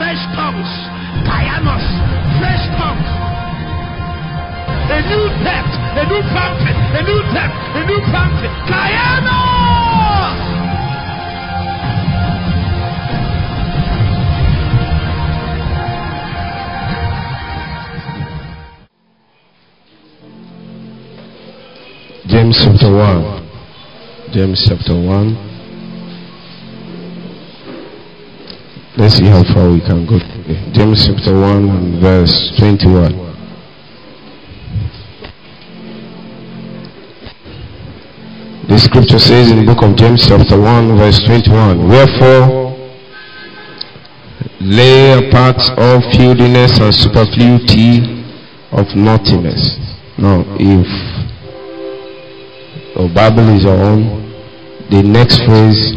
fresh tongues. Kaianos, fresh tongues. A new depth, a new fountain, a new depth, a new fountain. Kaianos! James chapter 1. James chapter 1. Let's see how far we can go. today. James chapter 1 and verse 21. The scripture says in the book of James chapter 1 verse 21, Wherefore lay apart all filthiness and superfluity of naughtiness. Now, if your Bible is your own, the next phrase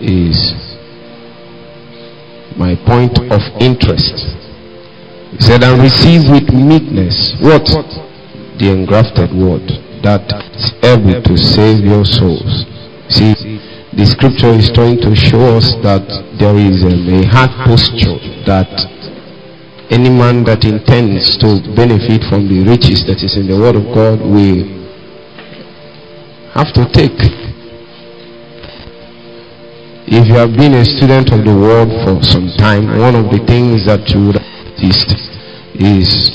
is my point of interest. He said, and receive with meekness what? The engrafted word that is able to save your souls. See, the scripture is trying to show us that there is um, a heart posture that any man that intends to benefit from the riches that is in the word of God will have to take. If you have been a student of the word for some time, one of the things that you would have noticed is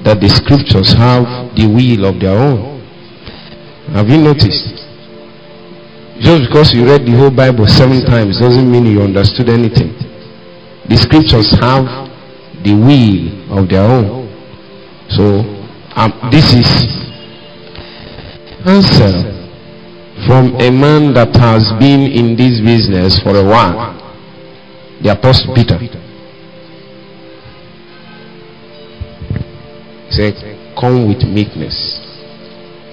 that the scriptures have the will of their own. Have you noticed? Just because you read the whole Bible seven times doesn't mean you understood anything. The scriptures have the will of their own. So, um, this is answer from a man that has been in this business for a while. The Apostle Peter. He said, Come with meekness.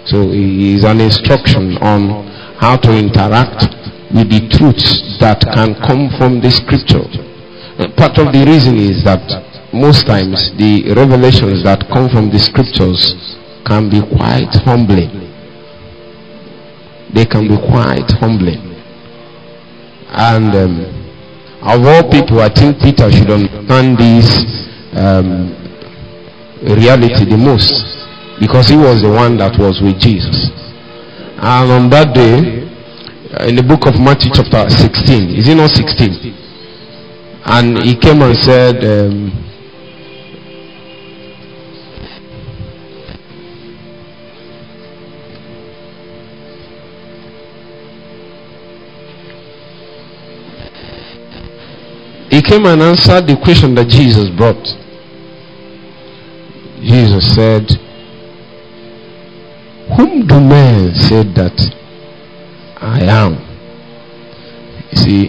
So it is an instruction on how to interact with the truths that can come from the scripture. Part of the reason is that most times the revelations that come from the scriptures can be quite humbling. They can be quite humbling. And um, of all people, I think Peter should understand this um, reality the most because he was the one that was with Jesus. And on that day, in the book of Matthew, chapter 16, is it not 16? And he came and said, um, came and answered the question that Jesus brought. Jesus said, Whom do men say that I am? You see,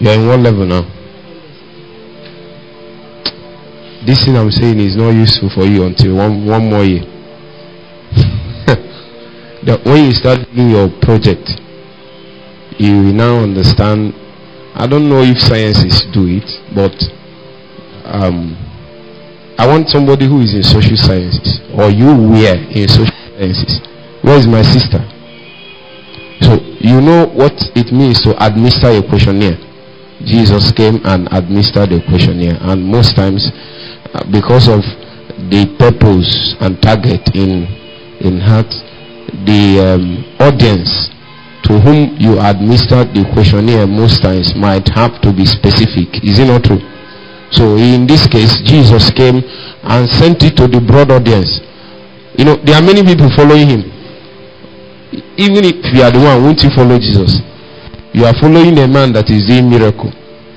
you're in what level now? This thing I'm saying is not useful for you until one, one more year. that when you start doing your project, you will now understand. I don't know if sciences do it, but um, I want somebody who is in social sciences, or you were in social sciences. Where is my sister? So you know what it means to administer a questionnaire. Jesus came and administered a questionnaire, and most times, uh, because of the purpose and target in in heart, the um, audience to whom you administered the questionnaire most times might have to be specific. Is it not true? So in this case, Jesus came and sent it to the broad audience. You know, there are many people following him. Even if you are the one, won't you follow Jesus? You are following a man that is doing miracle,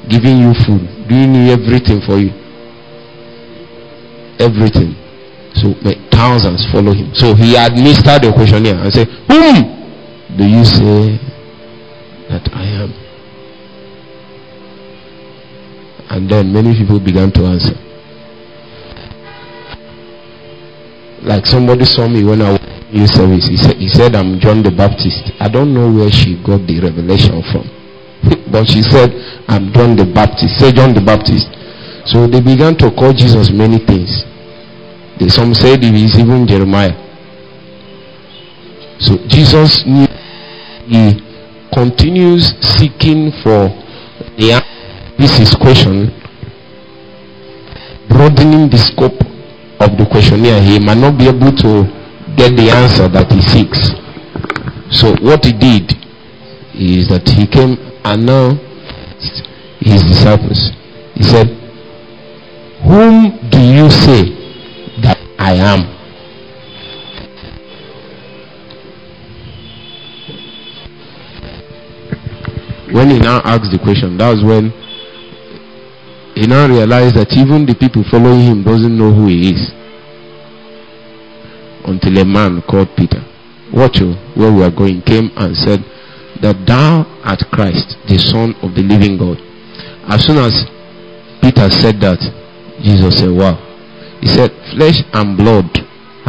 giving you food, doing everything for you. Everything. So thousands follow him. So he administered the questionnaire and said, Whom do you say that I am? And then many people began to answer. Like somebody saw me when I was in service. He said, he said, I'm John the Baptist. I don't know where she got the revelation from. but she said, I'm John the Baptist. Say John the Baptist. So they began to call Jesus many things. They, some said he is even Jeremiah. So Jesus knew he continues seeking for Yeah, this is question broadening the scope of the questionnaire. He might not be able to get the answer that he seeks. So what he did is that he came and now his disciples. He said, Whom do you say that I am? When he now asked the question, that was when he now realized that even the people following him doesn't know who he is until a man called Peter, watch you, where we are going, came and said that thou art Christ, the Son of the living God. As soon as Peter said that, Jesus said, Wow. He said, Flesh and blood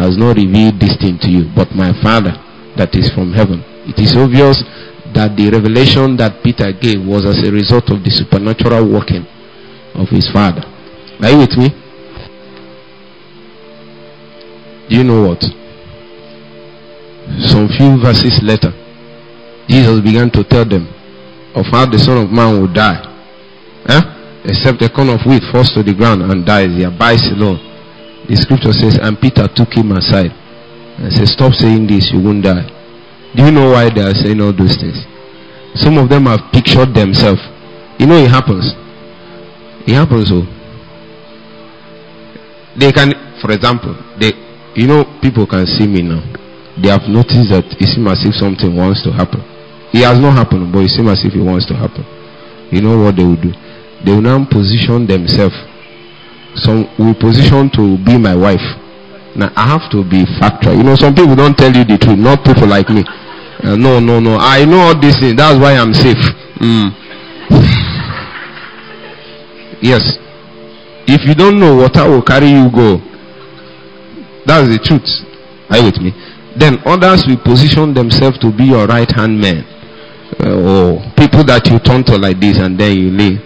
has not revealed this thing to you, but my Father that is from heaven. It is obvious that the revelation that Peter gave was as a result of the supernatural working of his Father. Are you with me? Do you know what? Some few verses later, Jesus began to tell them of how the Son of Man will die. Eh? Except a corn of wheat falls to the ground and dies, he abides alone. The scripture says, and Peter took him aside and said, Stop saying this, you won't die. Do you know why they are saying all those things? Some of them have pictured themselves. You know it happens. It happens so. Oh. They can, for example, they you know, people can see me now. They have noticed that it seems as if something wants to happen. It has not happened, but it seems as if it wants to happen. You know what they will do? They will now position themselves. Some will position to be my wife. Now I have to be factual. You know, some people don't tell you the truth, not people like me. Uh, no, no, no. I know all these things. That's why I'm safe. Mm. yes. If you don't know, water will carry you go. That's the truth. Are you with me? Then others will position themselves to be your right hand man. Uh, or people that you turn to like this and then you leave.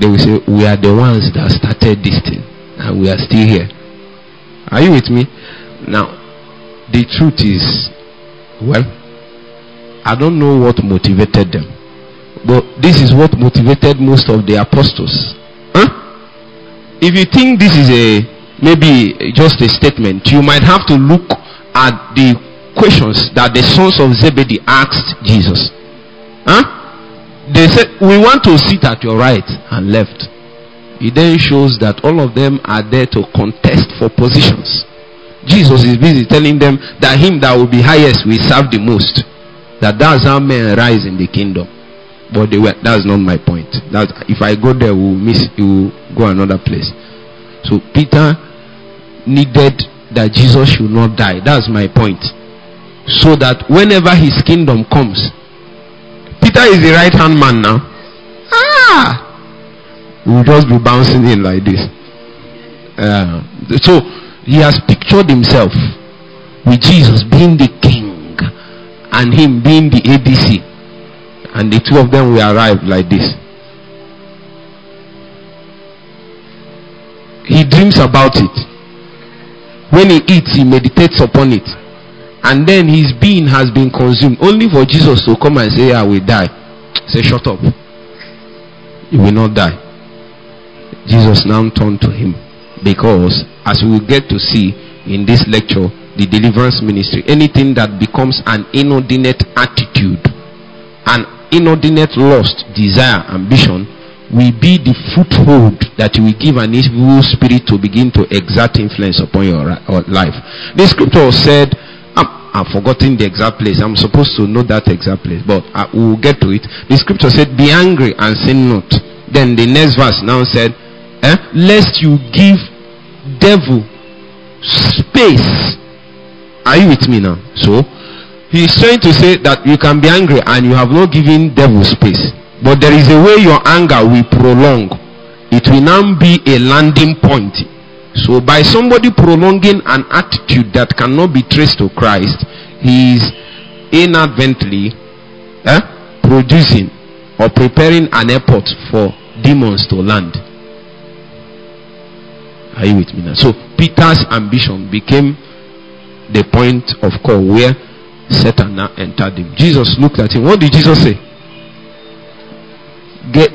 They will say, We are the ones that started this thing. And we are still here. Are you with me? Now, the truth is, well, I don't know what motivated them. But this is what motivated most of the apostles. Huh? If you think this is a maybe just a statement, you might have to look at the questions that the sons of Zebedee asked Jesus. Huh? They said, We want to sit at your right and left. It then shows that all of them are there to contest for positions. Jesus is busy telling them that him that will be highest will serve the most. That that's how men rise in the kingdom. But they were, that's not my point. That if I go there, we'll miss, you will go another place. So Peter needed that Jesus should not die. That's my point. So that whenever his kingdom comes, Peter is the right hand man now. Ah! We'll just be bouncing in like this. Uh, so he has pictured himself with Jesus being the king and him being the ADC. And the two of them will arrive like this. He dreams about it. When he eats, he meditates upon it. And then his being has been consumed. Only for Jesus to come and say, I will die. Say, shut up. You will not die. Jesus now turned to him. Because, as we will get to see in this lecture, the deliverance ministry, anything that becomes an inordinate attitude, an inordinate lust, desire, ambition, will be the foothold that will give an evil spirit to begin to exert influence upon your life. The scripture said, ah, i have forgotten the exact place. I'm supposed to know that exact place, but ah, I will get to it. The scripture said, Be angry and sin not. Then the next verse now said, eh, Lest you give devil space. Are you with me now? So, he's trying to say that you can be angry and you have not given devil space. But there is a way your anger will prolong. It will now be a landing point. So by somebody prolonging an attitude that cannot be traced to Christ, he is inadvertently eh, producing or preparing an airport for demons to land. Are you with me now? So Peter's ambition became the point of call where Satan now entered him. Jesus looked at him. What did Jesus say?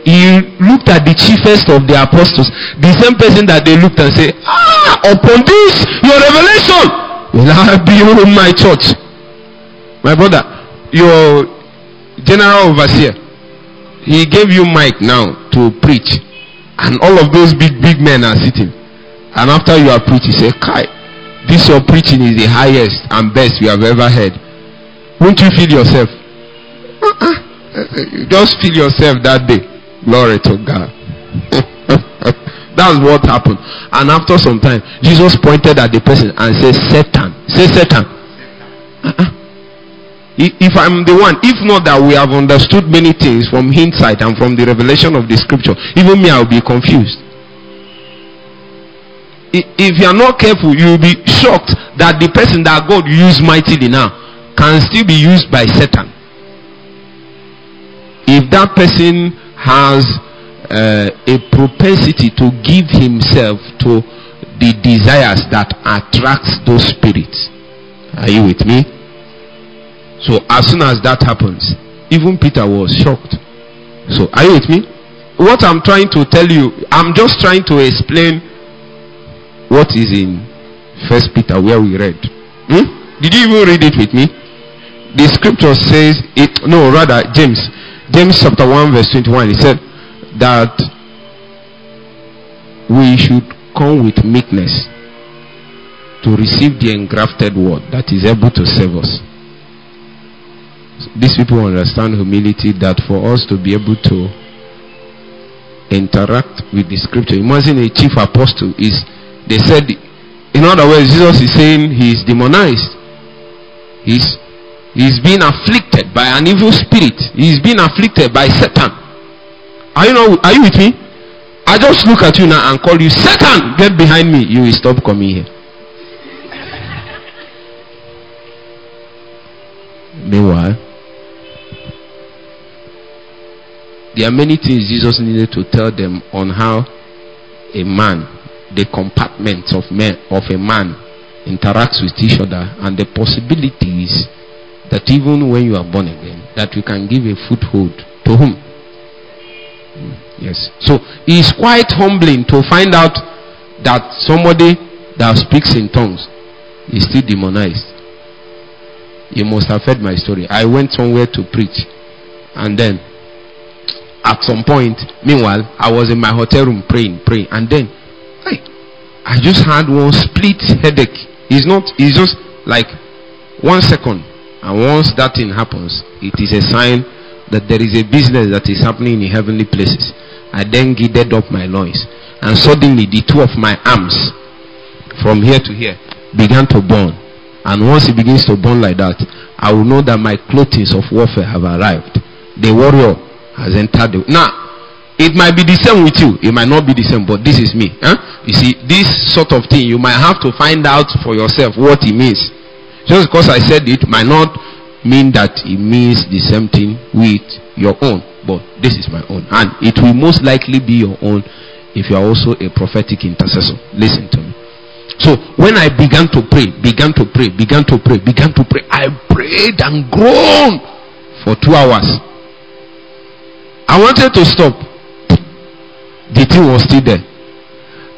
he looked at the chiefest of the apostles, the same person that they looked and say, Ah, upon this, your revelation will I be in my church. My brother, your general overseer, he gave you mic now to preach, and all of those big, big men are sitting. And after you are preaching, say, Kai, this your preaching is the highest and best we have ever heard. Won't you feel yourself? Uh-uh. Just feel yourself that day. Glory to God. That's what happened. And after some time, Jesus pointed at the person and said, Satan. Say Satan. Uh-uh. If I'm the one, if not that we have understood many things from hindsight and from the revelation of the scripture, even me, I'll be confused if you are not careful, you will be shocked that the person that God used mightily now can still be used by Satan. If that person has uh, a propensity to give himself to the desires that attracts those spirits. Are you with me? So as soon as that happens, even Peter was shocked. So are you with me? What I'm trying to tell you, I'm just trying to explain what is in First Peter where we read. Hmm? Did you even read it with me? The scripture says it. No, rather James, James chapter one verse twenty-one. He said that we should come with meekness to receive the engrafted word that is able to save us. These people understand humility that for us to be able to interact with the scripture. Imagine a chief apostle is they said, in other words, Jesus is saying he is demonized. He's, he's being afflicted by an evil spirit. He's being afflicted by Satan. Are you, know, are you with me? I just look at you now and call you Satan. Get behind me. You will stop coming here. Meanwhile, there are many things Jesus needed to tell them on how a man the compartments of men of a man interacts with each other and the possibilities that even when you are born again that you can give a foothold to whom? Hmm, yes. So it's quite humbling to find out that somebody that speaks in tongues is still demonized. You must have heard my story. I went somewhere to preach and then at some point meanwhile i was in my hotel room praying praying. And then I just had one split headache. It's not, it's just like one second. And once that thing happens, it is a sign that there is a business that is happening in heavenly places. I then girded up my loins. And suddenly the two of my arms from here to here began to burn. And once it begins to burn like that, I will know that my clothing of warfare have arrived. The warrior has entered the now it might be the same with you. It might not be the same, but this is me. Huh? You see, this sort of thing, you might have to find out for yourself what it means. Just because I said it might not mean that it means the same thing with your own. But this is my own. And it will most likely be your own if you are also a prophetic intercessor. Listen to me. So when I began to pray, began to pray, began to pray, began to pray, I prayed and groaned for two hours. I wanted to stop the thing was still there.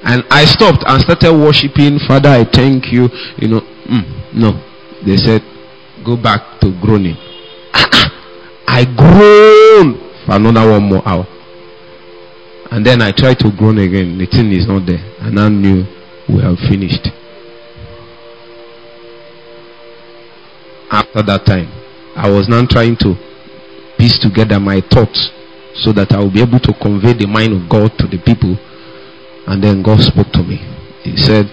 And I stopped and started worshiping. Father, I thank you. You know, mm, no. They said, go back to groaning. I groaned for another one more hour. And then I tried to groan again. The thing is not there. And I knew we have finished. After that time, I was now trying to piece together my thoughts so that I will be able to convey the mind of God to the people. And then God spoke to me. He said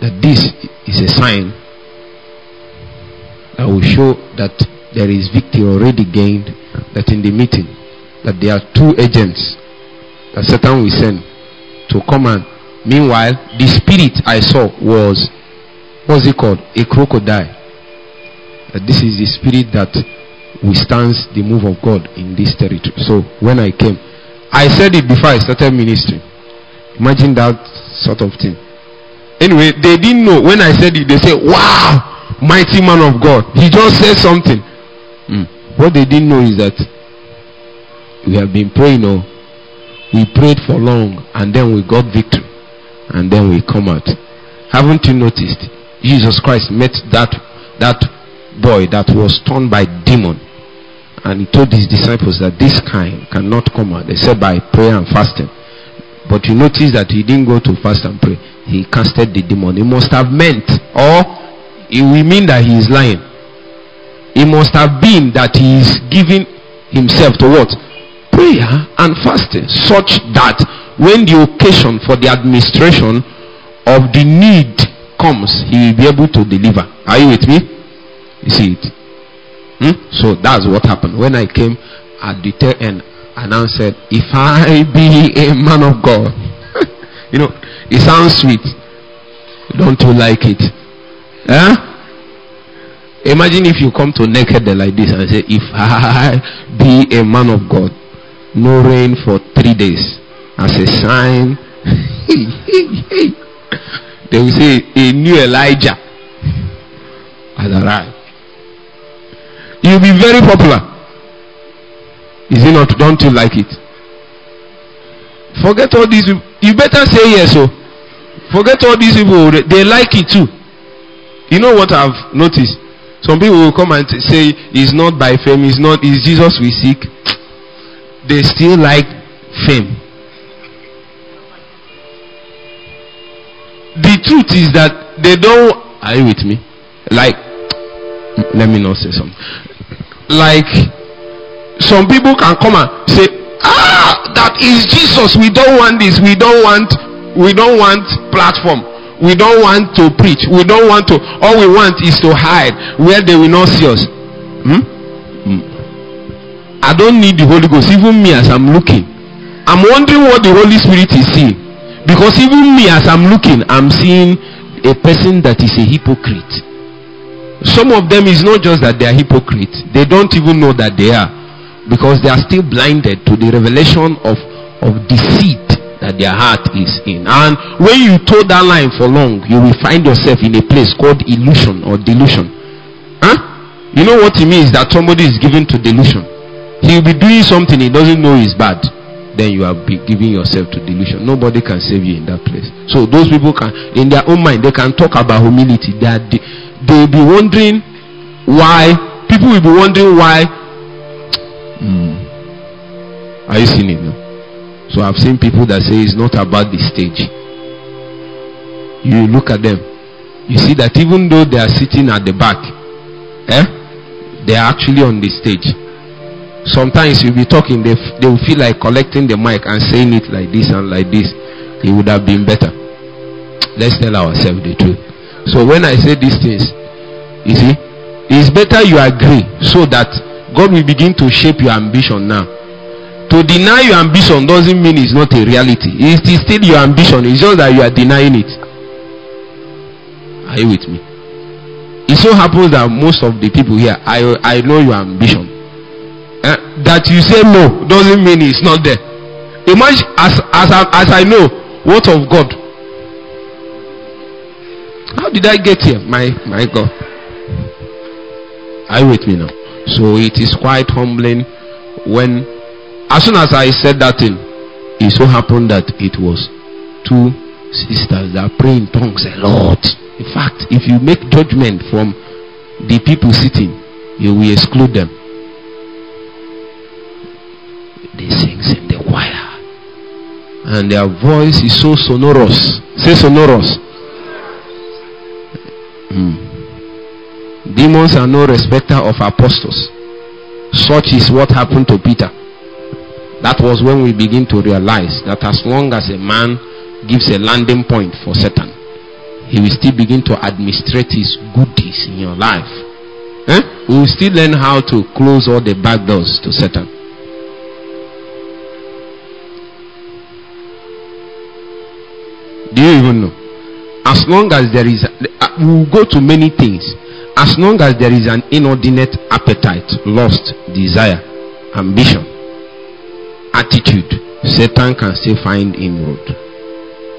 that this is a sign that will show that there is victory already gained. That in the meeting, that there are two agents that Satan will send to come and meanwhile the spirit I saw was what's it called? A crocodile. That this is the spirit that withstands the move of God in this territory. So when I came, I said it before I started ministry. Imagine that sort of thing. Anyway, they didn't know. When I said it, they said, Wow, mighty man of God. He just said something. Mm. What they didn't know is that we have been praying, oh, we prayed for long and then we got victory and then we come out. Haven't you noticed? Jesus Christ met that that boy that was torn by demon and he told his disciples that this kind cannot come out except by prayer and fasting. But you notice that he didn't go to fast and pray. He casted the demon. It must have meant, or it will mean that he is lying. It must have been that he is giving himself to what? Prayer and fasting, such that when the occasion for the administration of the need comes, he will be able to deliver. Are you with me? You see it? Hmm? So that's what happened. When I came at the tail end and answered, If I be a man of God, you know, it sounds sweet. Don't you like it? Huh? Imagine if you come to naked like this and say, If I be a man of God, no rain for three days as a sign. they will say, A new Elijah has arrived. You'll be very popular. Is it not? Don't you like it? Forget all these. You better say yes. Oh. forget all these people. Oh. They like it too. You know what I've noticed? Some people will come and say it's not by fame, it's not, it's Jesus we seek. They still like fame. The truth is that they don't. Are you with me? Like, let me not say something like some people can come and say ah that is jesus. We don't want this. We don't want we don't want platform. We don't want to preach. We don't want to all we want is to hide where they will not see us. Hmm? Hmm. i don't need the holy ghost. Even me as i'm looking i'm wondering what the holy spirit is seeing. Because even me as i'm looking i'm seeing a person that is a hypocrite some of them is not just that they are hypocrites, they don't even know that they are because they are still blinded to the revelation of, of deceit that their heart is in. And when you toe that line for long, you will find yourself in a place called illusion or delusion. Huh? You know what it means that somebody is given to delusion? He will be doing something he doesn't know is bad. Then you are giving yourself to delusion. Nobody can save you in that place. So those people can, in their own mind, they can talk about humility. They are, de- they will be wondering why people will be wondering why. Mm. are you seeing it now? So i've seen people that say it's not about the stage. You look at them. You see that even though they are sitting at the back eh they are actually on the stage. Sometimes you'll be talking they, they will feel like collecting the mic and saying it like this and like this. It would have been better. Let's tell ourselves the truth so when I say these things, you see, it's better you agree so that God will begin to shape your ambition now. To deny your ambition doesn't mean it's not a reality. It is still your ambition. It's just that you are denying it. Are you with me? It so happens that most of the people here, I I know your ambition. Uh, that you say no doesn't mean it's not there. Imagine as as as I know what of God how did I get here? My my God. Are you with me now? So it is quite humbling when as soon as I said that thing, it so happened that it was two sisters that pray in tongues a lot. In fact, if you make judgment from the people sitting, you will exclude them. They sing in the choir. And their voice is so sonorous. Say sonorous. Demons are no respecter of apostles. Such is what happened to Peter. That was when we begin to realize that as long as a man gives a landing point for Satan, he will still begin to administrate his goodies in your life. Eh? We will still learn how to close all the back doors to Satan. Do you even know? As long as there is, uh, we will go to many things. As long as there is an inordinate appetite, lust, desire, ambition, attitude, Satan can still find inroad.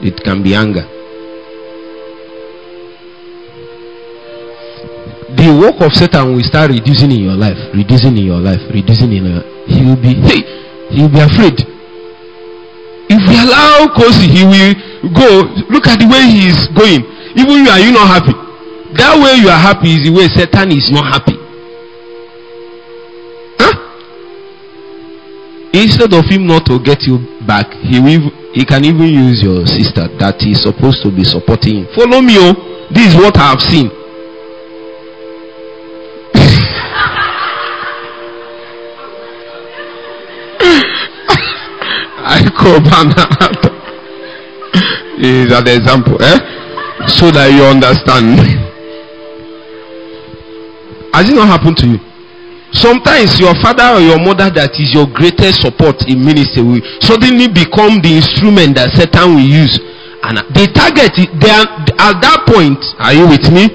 It can be anger. The work of Satan will start reducing in your life, reducing in your life, reducing in your. He will be, hey, he will be afraid. If we allow cozy he will go. Look at the way he is going. Even you are you not happy. That way you are happy is the way Satan is not happy. Huh? Instead of him not to get you back, he will he can even use your sister that is supposed to be supporting. Follow me, oh. This is what I have seen. I call Banana is an example, eh? So that you understand. Has it not happened to you? Sometimes your father or your mother that is your greatest support in ministry will suddenly become the instrument that Satan will use. And the target, they are, at that point, are you with me?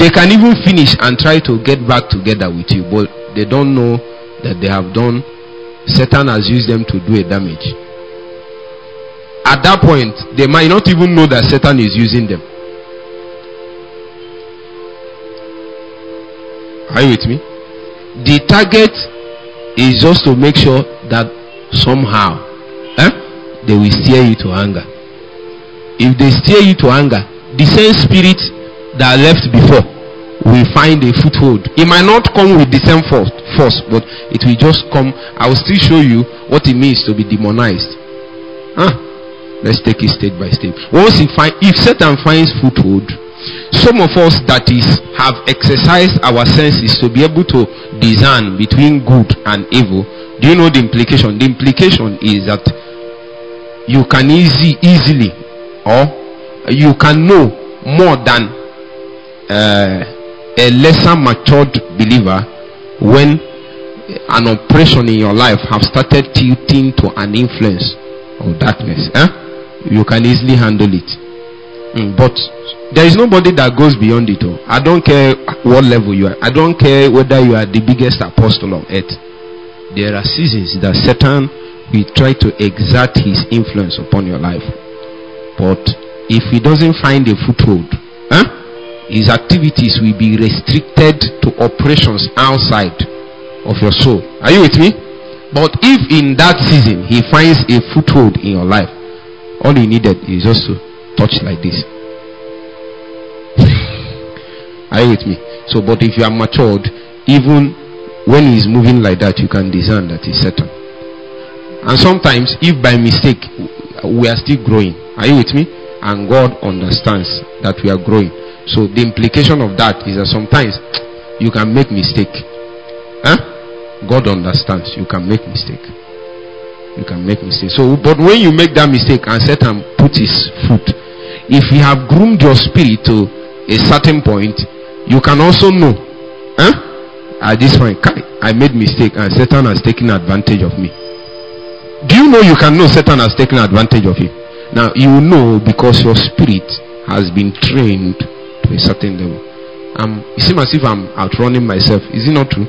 They can even finish and try to get back together with you, but they don't know that they have done Satan has used them to do a damage. At that point, they might not even know that Satan is using them. Are you with me? The target is just to make sure that somehow eh, they will steer you to anger. If they steer you to anger, the same spirit that left before will find a foothold. It might not come with the same force, force, but it will just come. I will still show you what it means to be demonized. Huh? Let's take it step by step. Once he find, if Satan finds foothold, some of us that is have exercised our senses to be able to discern between good and evil. Do you know the implication? The implication is that you can easy easily or you can know more than uh, a lesser matured believer when an oppression in your life have started tilting to an influence of darkness eh? you can easily handle it mm, but there is nobody that goes beyond it all i don't care what level you are i don't care whether you are the biggest apostle on earth there are seasons that satan will try to exert his influence upon your life but if he doesn't find a foothold eh? his activities will be restricted to operations outside of your soul. Are you with me? But if in that season he finds a foothold in your life, all he needed is just to touch like this. Are you with me? So, but if you are matured, even when he's moving like that, you can discern that he's Satan. And sometimes, if by mistake we are still growing, are you with me? And God understands that we are growing. So the implication of that is that sometimes you can make mistake. Huh? God understands you can make mistake. You can make mistake. So, but when you make that mistake and Satan put his foot, if you have groomed your spirit to a certain point, you can also know. Huh? At this point, I made mistake and Satan has taken advantage of me. Do you know you can know Satan has taken advantage of you? Now you know because your spirit has been trained to a certain level. Um, it seems as if I'm outrunning myself. Is it not true?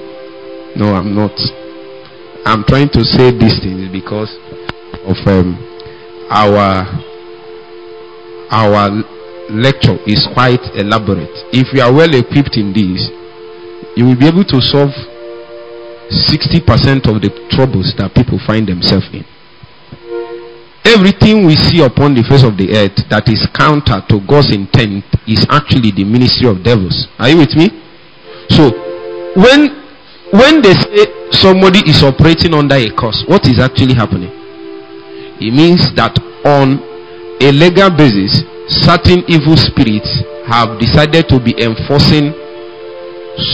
No, I'm not. I'm trying to say these things because of um, our our lecture is quite elaborate. If you are well equipped in this, you will be able to solve 60% of the troubles that people find themselves in. Everything we see upon the face of the earth that is counter to God's intent is actually the ministry of devils. Are you with me? So, when when they say somebody is operating under a curse, what is actually happening? It means that on a legal basis, certain evil spirits have decided to be enforcing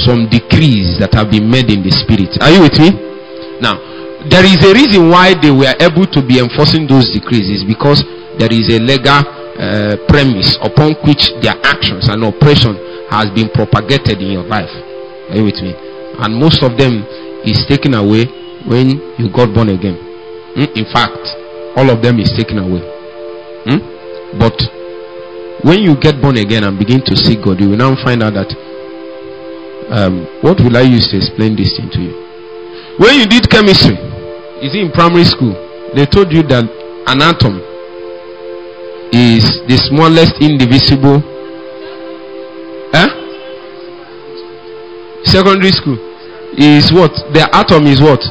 some decrees that have been made in the spirit. Are you with me? Now, there is a reason why they were able to be enforcing those decrees is because there is a legal uh, premise upon which their actions and operation has been propagated in your life. Are you with me? And most of them is taken away when you got born again. Mm? In fact, all of them is taken away. Mm? But when you get born again and begin to seek God, you will now find out that um, what will I use to explain this thing to you? When you did chemistry, is in primary school? They told you that an atom is the smallest indivisible. Eh? Secondary school is what? The atom is what?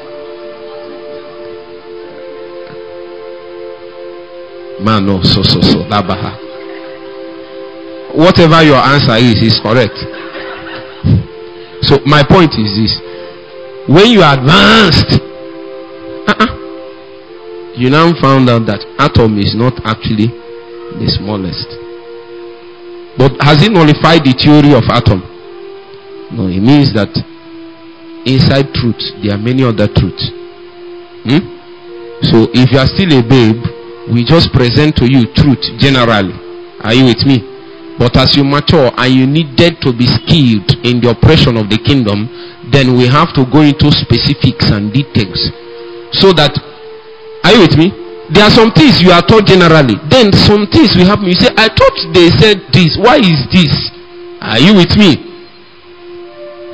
Man, no, so, so, so. Labaha. Whatever your answer is, is correct. So, my point is this when you are advanced, uh-uh, you now found out that atom is not actually the smallest. But has it nullified the theory of atom? No, it means that inside truth there are many other truths. Hmm? So if you are still a babe, we just present to you truth generally. Are you with me? But as you mature and you needed to be skilled in the operation of the kingdom, then we have to go into specifics and details. So that, are you with me? There are some things you are taught generally. Then some things will happen. You say, I thought they said this. Why is this? Are you with me?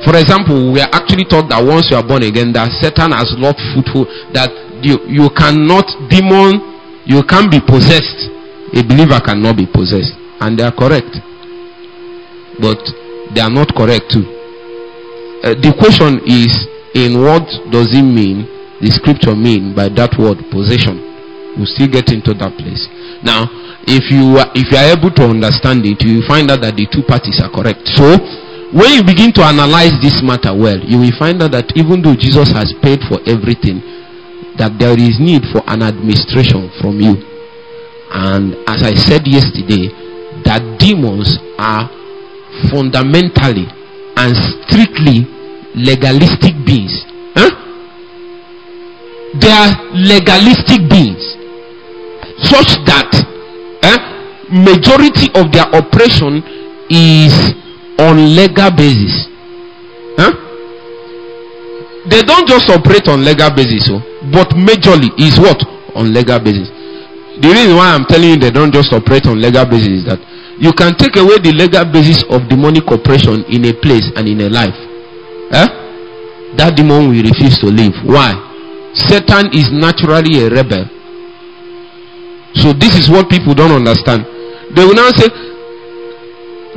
For example, we are actually taught that once you are born again, that Satan has lost foothold, that you, you cannot, demon, you can't be possessed. A believer cannot be possessed and they are correct. But they are not correct too. Uh, the question is in what does it mean the scripture mean by that word possession? We'll still get into that place. Now if you are, if you are able to understand it you will find out that the two parties are correct. So when you begin to analyze this matter well you will find out that even though jesus has paid for everything that there is need for an administration from you. And as i said yesterday that demons are fundamentally and strictly legalistic beings. Huh? They are legalistic beings, such that majority of their operation is on legal basis. Huh? They don't just operate on legal basis, oh, but majorly is what on legal basis. The reason why I'm telling you they don't just operate on legal basis is that you can take away the legal basis of demonic oppression in a place and in a life. Eh? That demon will refuse to live. Why? Satan is naturally a rebel. So this is what people don't understand. They will now say,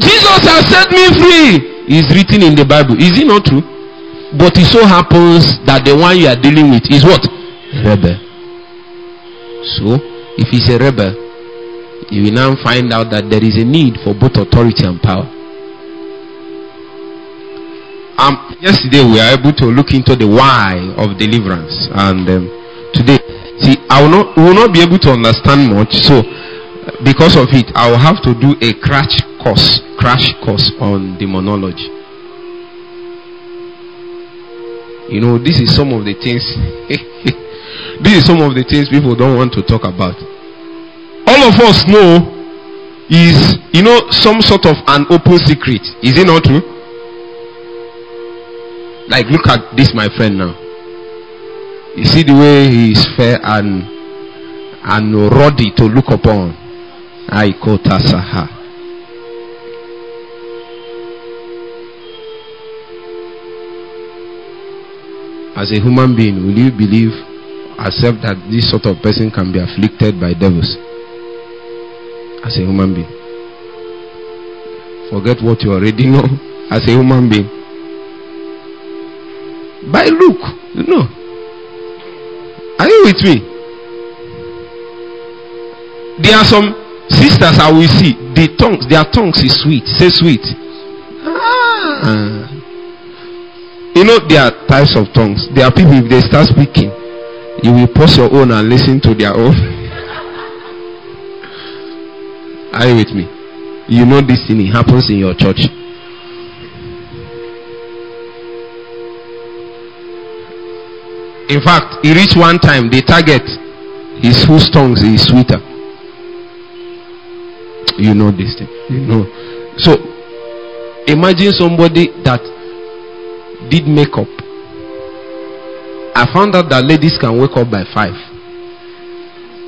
Jesus has set me free. Is written in the Bible. Is it not true? But it so happens that the one you are dealing with is what? Rebel. So, if he's a rebel, you will now find out that there is a need for both authority and power. Um, yesterday we were able to look into the why of deliverance, and um, today, see, I will not, will not be able to understand much. So, because of it, I will have to do a crash course, crash course on demonology. You know, this is some of the things. this is some of the things people don't want to talk about all of us know is you know some sort of an open secret. Is it not true? Like look at this my friend now. You see the way he is fair and and ruddy to look upon. I saha. As a human being will you believe accept that this sort of person can be afflicted by devils as a human being. Forget what you already know as a human being. By look, you know. Are you with me? There are some sisters I will see. The tongues, their tongues is sweet. Say sweet. Ah. You know there are types of tongues. There are people if they start speaking, you will pause your own and listen to their own. Are you with me? You know this thing happens in your church. In fact, he reached one time the target his whose tongues is sweeter. You know this thing. You know. So imagine somebody that did makeup. I found out that ladies can wake up by five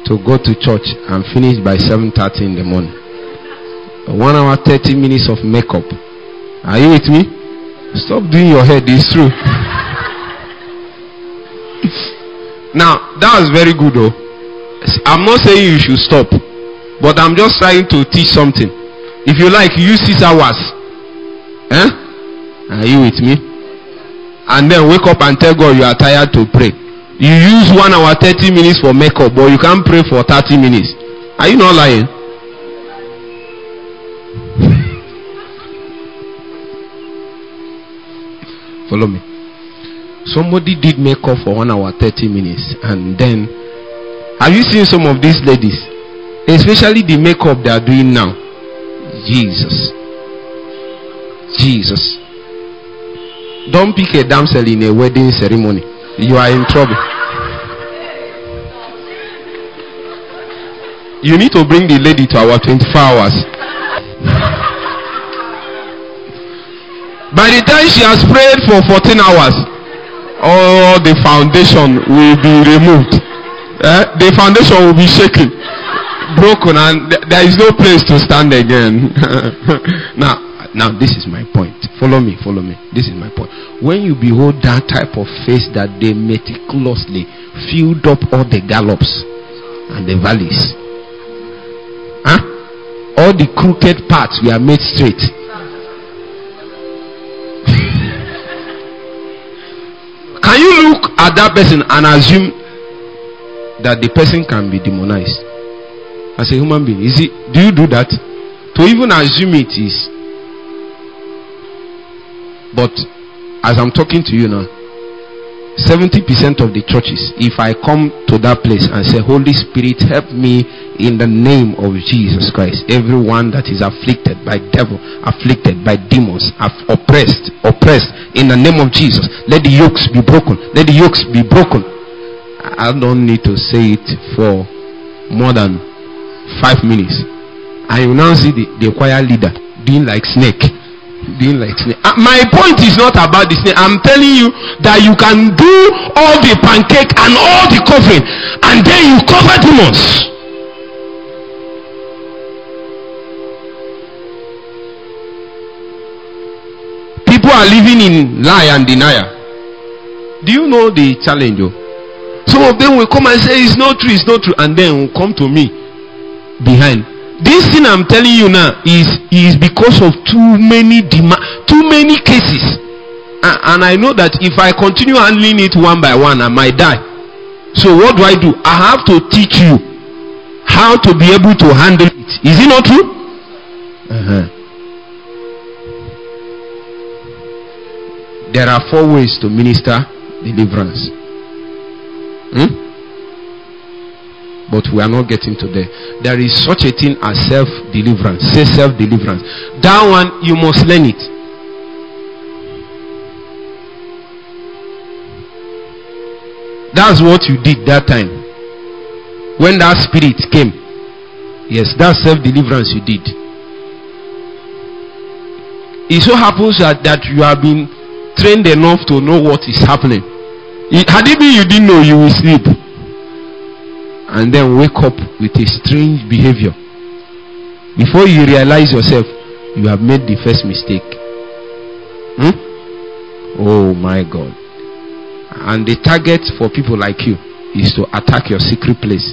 to go to church and finish by 7.30 in the morning. One hour, 30 minutes of makeup. Are you with me? Stop doing your head. It's true. now, that was very good though. I'm not saying you should stop. But I'm just trying to teach something. If you like, use six hours. Eh? Are you with me? And then wake up and tell God you are tired to pray. You use one hour, 30 minutes for makeup, but you can't pray for 30 minutes. Are you not lying? Follow me. Somebody did makeup for one hour, 30 minutes, and then have you seen some of these ladies? Especially the makeup they are doing now. Jesus. Jesus. Don't pick a damsel in a wedding ceremony. You are in trouble. You need to bring the lady to our 24 hours. By the time she has prayed for 14 hours, all the foundation will be removed. Eh? The foundation will be shaken, broken, and th- there is no place to stand again. now, now this is my point. Follow me, follow me. This is my point. When you behold that type of face that they meticulously filled up all the gallops and the valleys, huh? all the crooked parts were made straight. Can you look at that person and assume that the person can be demonized as a human being? Is it? Do you do that? To even assume it is but as I'm talking to you now, 70% of the churches, if I come to that place and say, Holy Spirit, help me in the name of Jesus Christ, everyone that is afflicted by devil, afflicted by demons, oppressed, oppressed, in the name of Jesus, let the yokes be broken. Let the yokes be broken. I don't need to say it for more than five minutes. I will now see the, the choir leader being like snake being like snake. Uh, my point is not about the snake. I'm telling you that you can do all the pancake and all the covering, and then you cover demons. People are living in lie and denial. Do you know the challenge? Oh? Some of them will come and say it's not true, it's not true, and then will come to me behind this thing i'm telling you now is is because of too many demand too many cases. And, and i know that if i continue handling it one by one i might die. So what do i do? I have to teach you how to be able to handle it. Is it not true? Uh-huh. there are four ways to minister deliverance. Hmm? But we are not getting to there. There is such a thing as self deliverance. Say self deliverance. That one, you must learn it. That's what you did that time. When that spirit came. Yes, that self deliverance you did. It so happens that, that you have been trained enough to know what is happening. Had it been you didn't know, you will sleep and then wake up with a strange behavior. Before you realize yourself, you have made the first mistake. Hmm? Oh my God. And the target for people like you is to attack your secret place.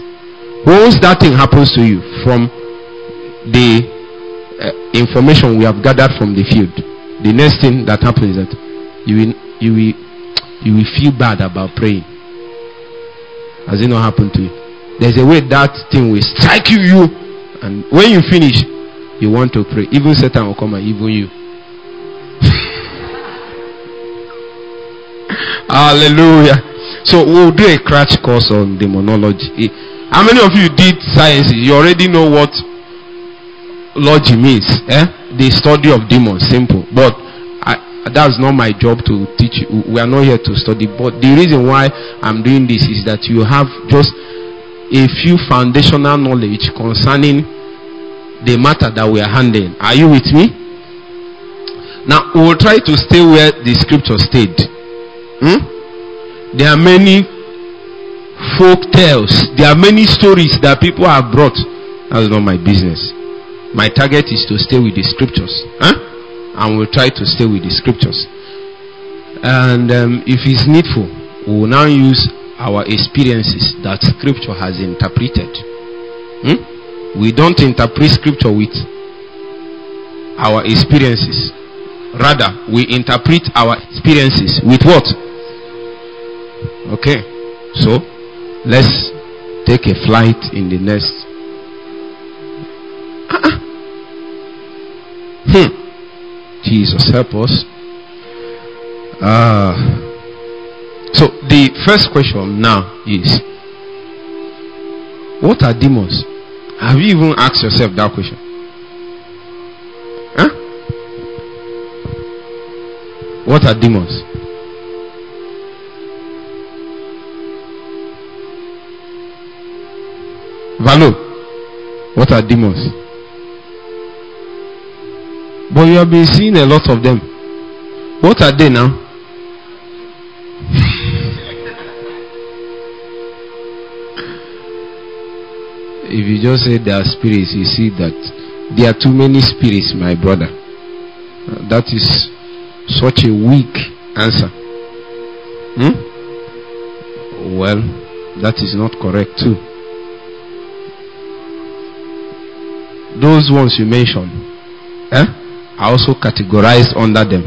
Once that thing happens to you from the uh, information we have gathered from the field, the next thing that happens is that you will, you will, you will feel bad about praying. Has it not happened to you? There's a way that thing will strike you, and when you finish, you want to pray. Even Satan will come and even you. Hallelujah. So we'll do a crash course on demonology. How many of you did sciences? You already know what logy means. Eh? The study of demons. Simple. But that's not my job to teach you. We are not here to study. But the reason why I'm doing this is that you have just a few foundational knowledge concerning the matter that we are handling. Are you with me? Now we will try to stay where the scripture stayed. Hmm? There are many folk tales. There are many stories that people have brought. That's not my business. My target is to stay with the scriptures. Huh? And we'll try to stay with the scriptures. And um, if it's needful, we will now use our experiences that scripture has interpreted. Hmm? We don't interpret scripture with our experiences. Rather, we interpret our experiences with what? Okay. So, let's take a flight in the next. Uh-uh. Hmm. Jesus, help us. Ah. Uh, so the first question now is what are demons? Have you even asked yourself that question? Huh? What are demons? Valo, what are demons? But you have been seeing a lot of them. What are they now? if you just say there are spirits, you see that there are too many spirits, my brother. That is such a weak answer. Hmm? Well, that is not correct too. Those ones you mentioned, eh, are also categorized under them.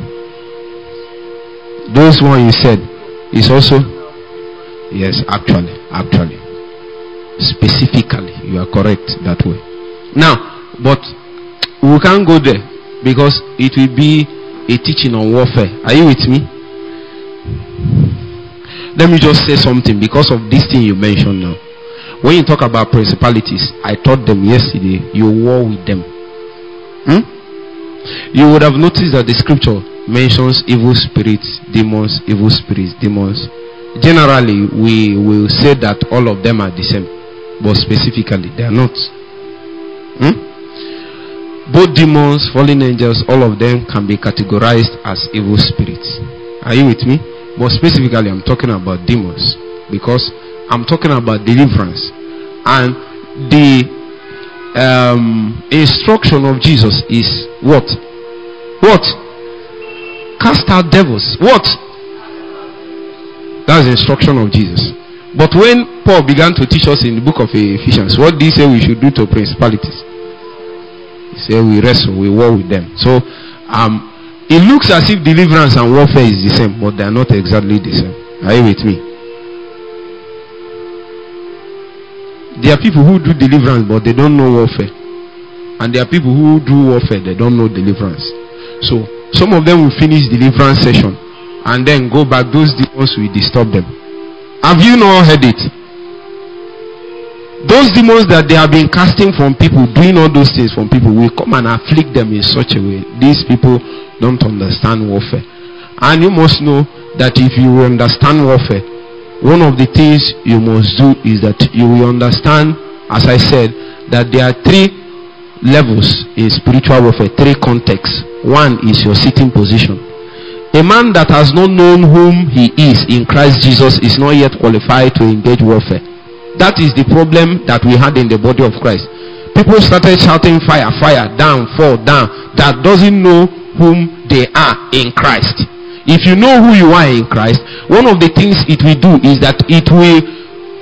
Those ones you said is also, yes, actually, actually, specifically, you are correct that way. Now, but we can't go there because it will be a teaching on warfare. Are you with me? Let me just say something because of this thing you mentioned now. When you talk about principalities, I taught them yesterday, you war with them. Hmm? You would have noticed that the scripture mentions evil spirits, demons, evil spirits, demons. Generally, we will say that all of them are the same, but specifically, they are not. Hmm? Both demons, fallen angels, all of them can be categorized as evil spirits. Are you with me? But specifically, I'm talking about demons because I'm talking about deliverance. And the um, instruction of Jesus is what? What? Cast out devils. What? That's the instruction of Jesus. But when Paul began to teach us in the book of Ephesians, what did he say we should do to principalities? He said we wrestle, we war with them. So um, it looks as if deliverance and warfare is the same, but they are not exactly the same. Are you with me? There are people who do deliverance, but they don't know warfare. And there are people who do warfare, they don't know deliverance. So, some of them will finish deliverance session and then go back. Those demons will disturb them. Have you not heard it? Those demons that they have been casting from people, doing all those things from people, will come and afflict them in such a way. These people don't understand warfare. And you must know that if you understand warfare, one of the things you must do is that you will understand, as I said, that there are three levels in spiritual warfare, three contexts. One is your sitting position. A man that has not known whom he is in Christ Jesus is not yet qualified to engage warfare. That is the problem that we had in the body of Christ. People started shouting fire, fire, down, fall, down. That doesn't know whom they are in Christ. If you know who you are in Christ, one of the things it will do is that it will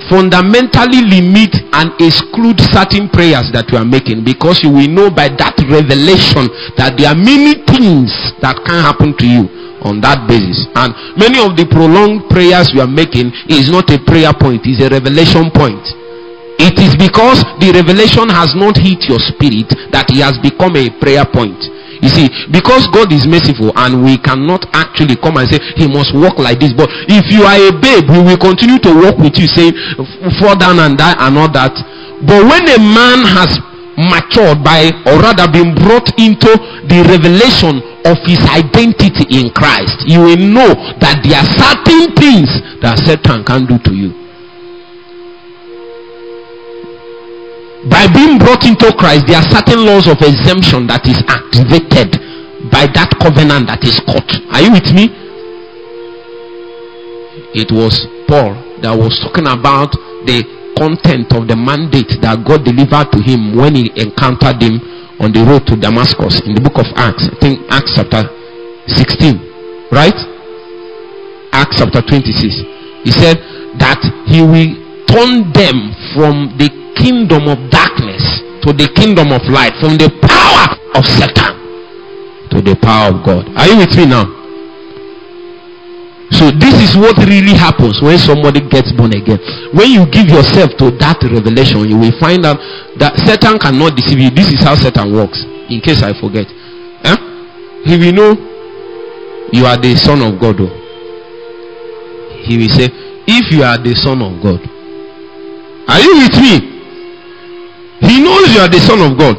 fundamentally limit and exclude certain prayers that you are making because you will know by that revelation that there are many things that can happen to you on that basis. And many of the prolonged prayers you are making is not a prayer point, it's a revelation point. It is because the revelation has not hit your spirit that it has become a prayer point. You see, because God is merciful and we cannot actually come and say he must walk like this. But if you are a babe, we will continue to walk with you, saying fall down and die and all that. But when a man has matured by or rather been brought into the revelation of his identity in Christ, you will know that there are certain things that Satan can do to you. By being brought into Christ, there are certain laws of exemption that is activated by that covenant that is cut. Are you with me? It was Paul that was talking about the content of the mandate that God delivered to him when he encountered him on the road to Damascus in the book of Acts. I think Acts chapter 16, right? Acts chapter 26. He said that he will turn them from the kingdom of darkness to the kingdom of light, from the power of Satan to the power of God. Are you with me now? So this is what really happens when somebody gets born again. When you give yourself to that revelation, you will find out that Satan cannot deceive you. This is how Satan works. In case I forget. Eh? he will know you are the son of God. Oh. He will say, If you are the son of God, are you with me? He knows you are the son of God.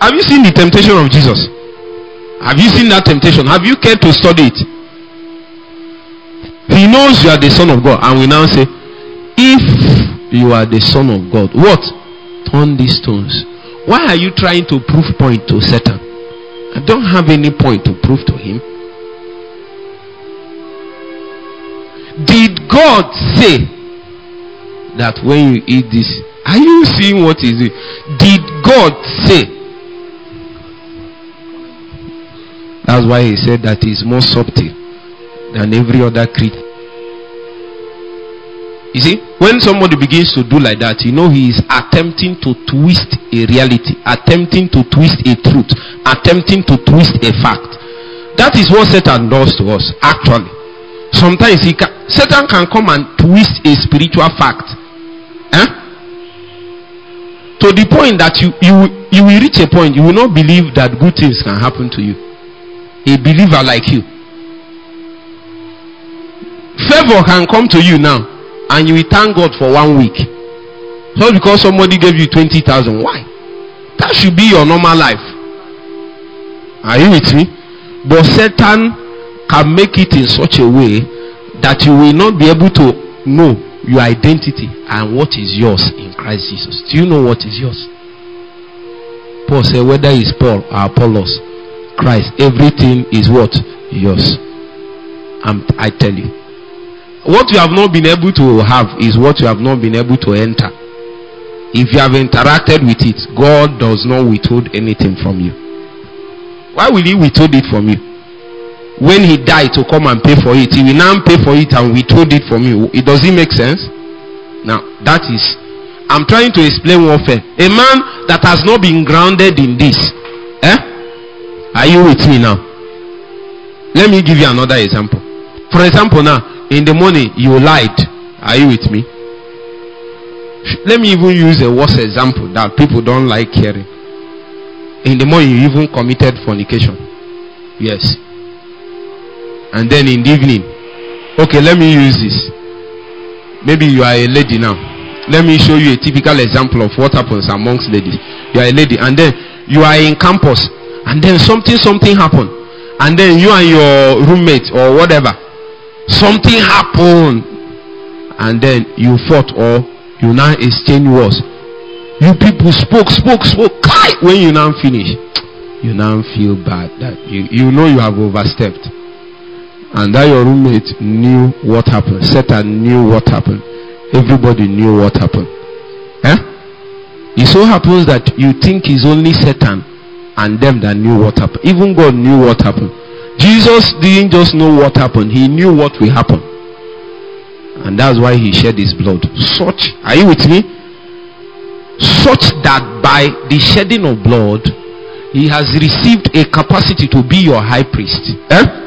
Have you seen the temptation of Jesus? Have you seen that temptation? Have you cared to study it? He knows you are the son of God, and we now say, If you are the son of God, what? Turn these stones. Why are you trying to prove point to Satan? I don't have any point to prove to him. Did God say that when you eat this, are you seeing what is it? Did God say? That's why he said that is more subtle than every other creature. You see, when somebody begins to do like that, you know he is attempting to twist a reality, attempting to twist a truth, attempting to twist a fact. That is what Satan does to us, actually. Sometimes he can, Satan can come and twist a spiritual fact. Eh? To the point that you, you, you will reach a point, you will not believe that good things can happen to you. A believer like you. Favor can come to you now and you will thank God for one week. Not because somebody gave you 20,000. Why? That should be your normal life. Are you with me? But Satan can make it in such a way that you will not be able to know your identity and what is yours in Christ Jesus. Do you know what is yours? Paul said, whether it's Paul or Apollos, Christ, everything is what? Yours. I'm, I tell you. What you have not been able to have is what you have not been able to enter. If you have interacted with it, God does not withhold anything from you. Why will He withhold it from you? When He died to come and pay for it, He will now pay for it and withhold it from you. It does it make sense? Now that is, I'm trying to explain warfare. A man that has not been grounded in this, eh? Are you with me now? Let me give you another example. For example, now in the morning you lied. Are you with me? Let me even use a worse example that people don't like hearing. In the morning you even committed fornication. Yes. And then in the evening, okay, let me use this. Maybe you are a lady now. Let me show you a typical example of what happens amongst ladies. You are a lady, and then you are in campus, and then something something happened, and then you and your roommate or whatever something happened. And then you fought or you now exchange words. You people spoke spoke spoke. When you now finish you now feel bad that you, you know you have overstepped and that your roommate knew what happened satan knew what happened everybody knew what happened eh? it so happens that you think it's only satan and them that knew what happened even god knew what happened Jesus didn't just know what happened, he knew what will happen. And that's why he shed his blood. Such, are you with me? Such that by the shedding of blood, he has received a capacity to be your high priest. Eh?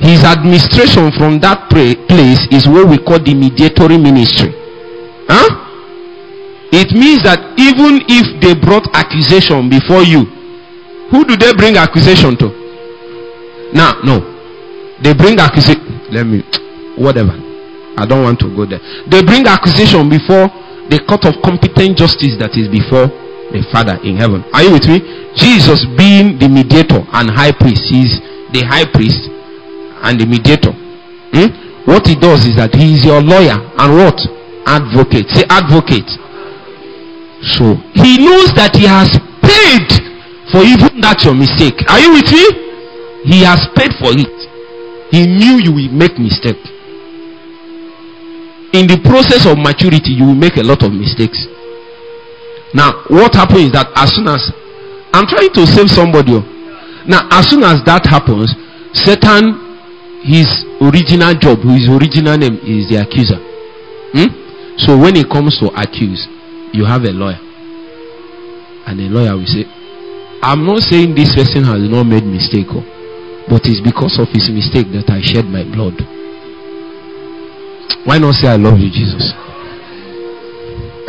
His administration from that place is what we call the mediatory ministry. Huh? It means that even if they brought accusation before you, who do they bring accusation to? Now, no. They bring accusation. Let me, whatever. I don't want to go there. They bring accusation before the court of competent justice that is before the Father in heaven. Are you with me? Jesus being the mediator and high priest, he's the high priest and the mediator. Hmm? What he does is that he is your lawyer and what? Advocate. Say advocate. So he knows that he has paid for even that your mistake. Are you with me? He has paid for it. He knew you will make mistake. In the process of maturity, you will make a lot of mistakes. Now, what happens is that as soon as I'm trying to save somebody, now as soon as that happens, Satan, his original job, his original name is the accuser. Hmm? So when it comes to accuse, you have a lawyer, and the lawyer will say, "I'm not saying this person has not made mistake." Oh. But it's because of his mistake that I shed my blood. Why not say I love you, Jesus?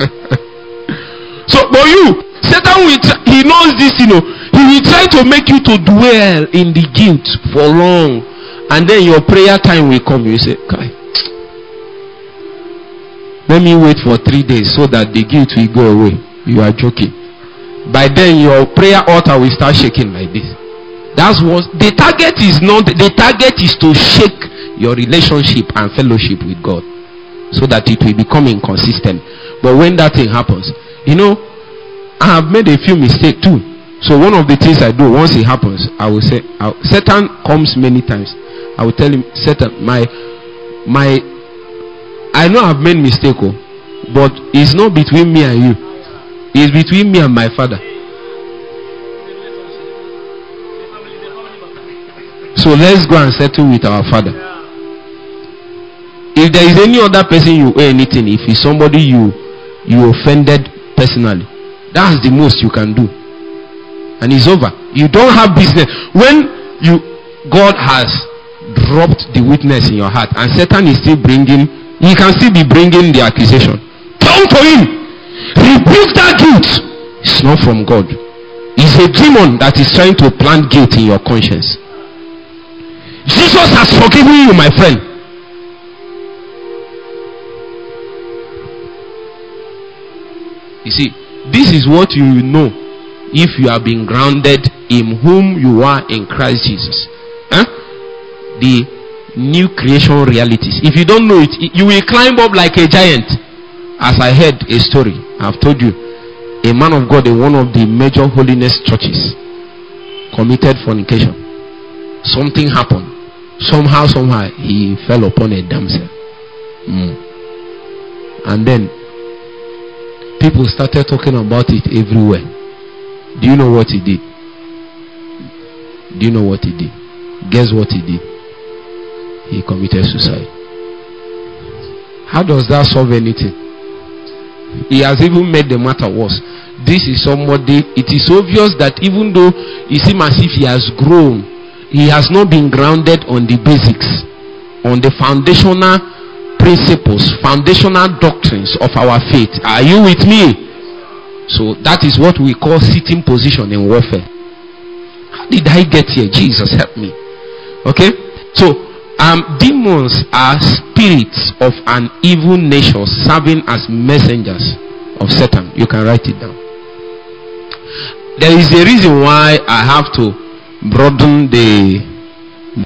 so, for you, Satan will, he knows this, you know. He will try to make you to dwell in the guilt for long. And then your prayer time will come. You say, Kai, let me wait for three days so that the guilt will go away. You are joking. By then, your prayer altar will start shaking like this. That's what the target is not. The target is to shake your relationship and fellowship with God so that it will become inconsistent. But when that thing happens, you know, I have made a few mistakes too. So one of the things I do once it happens, I will say, I'll, Satan comes many times. I will tell him, Satan, my, my, I know I've made mistake, oh, but it's not between me and you. It's between me and my father. So let's go and settle with our father. If there is any other person you owe anything, if it's somebody you you offended personally, that's the most you can do. And it's over. You don't have business. When you God has dropped the witness in your heart and Satan is still bringing, he can still be bringing the accusation. Turn to him. Rebuke that guilt. It's not from God. It's a demon that is trying to plant guilt in your conscience. Jesus has forgiven you, my friend. You see, this is what you know if you have been grounded in whom you are in Christ Jesus. Huh? The new creation realities. If you don't know it, you will climb up like a giant. As I heard a story, I've told you, a man of God in one of the major holiness churches committed fornication. Something happened. Somehow, somehow, he fell upon a damsel. Mm. And then people started talking about it everywhere. Do you know what he did? Do you know what he did? Guess what he did? He committed suicide. How does that solve anything? He has even made the matter worse. This is somebody, it is obvious that even though it seems as if he has grown, he has not been grounded on the basics, on the foundational principles, foundational doctrines of our faith. Are you with me? So that is what we call sitting position in warfare. How did I get here? Jesus help me. Okay? So um, demons are spirits of an evil nature serving as messengers of Satan. You can write it down. There is a reason why I have to broaden the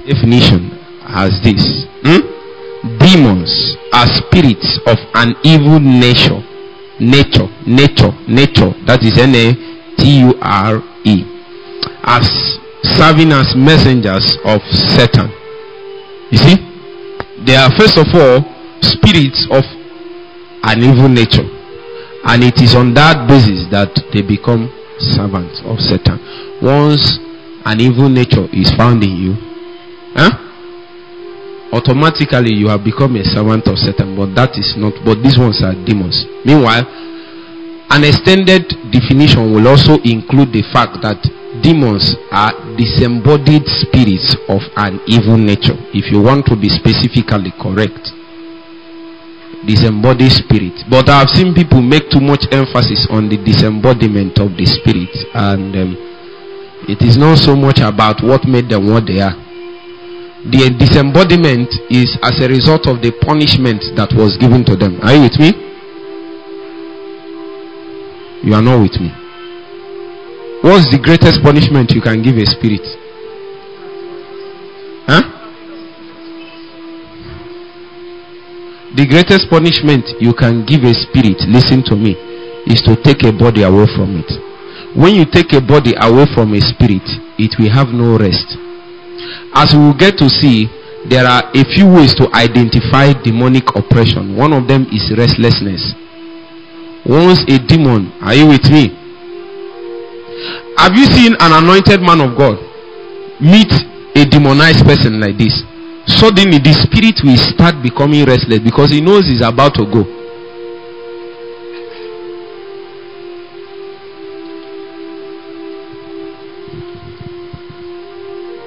definition as this. Hmm? Demons are spirits of an evil nature. Nature, nature, nature. That is N A T U R E. As serving as messengers of Satan. You see? They are first of all spirits of an evil nature. And it is on that basis that they become servants of Satan. Once an evil nature is found in you, huh? automatically you have become a servant of Satan. But that is not, but these ones are demons. Meanwhile, an extended definition will also include the fact that demons are disembodied spirits of an evil nature. If you want to be specifically correct, disembodied spirit. But I've seen people make too much emphasis on the disembodiment of the spirit, and um, it is not so much about what made them what they are. The disembodiment is as a result of the punishment that was given to them. Are you with me? You are not with me. What's the greatest punishment you can give a spirit? Huh? The greatest punishment you can give a spirit, listen to me, is to take a body away from it. When you take a body away from a spirit, it will have no rest. As we will get to see, there are a few ways to identify demonic oppression. One of them is restlessness. Once a demon, are you with me? Have you seen an anointed man of God meet a demonized person like this? Suddenly, the spirit will start becoming restless because he knows he's about to go.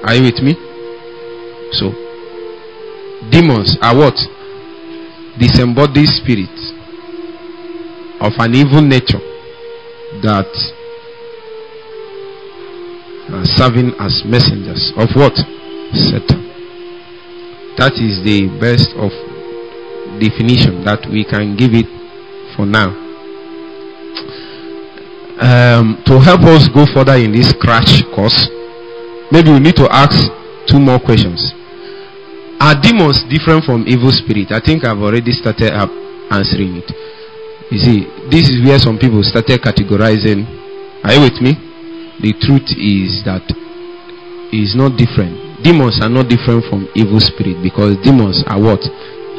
Are you with me? So, demons are what? Disembodied spirits of an evil nature that uh, serving as messengers of what? Satan. That is the best of definition that we can give it for now. Um, to help us go further in this crash course, maybe we need to ask two more questions. Are demons different from evil spirit? I think I've already started up answering it. You see, this is where some people started categorizing. Are you with me? The truth is that is not different. Demons are not different from evil spirit because demons are what?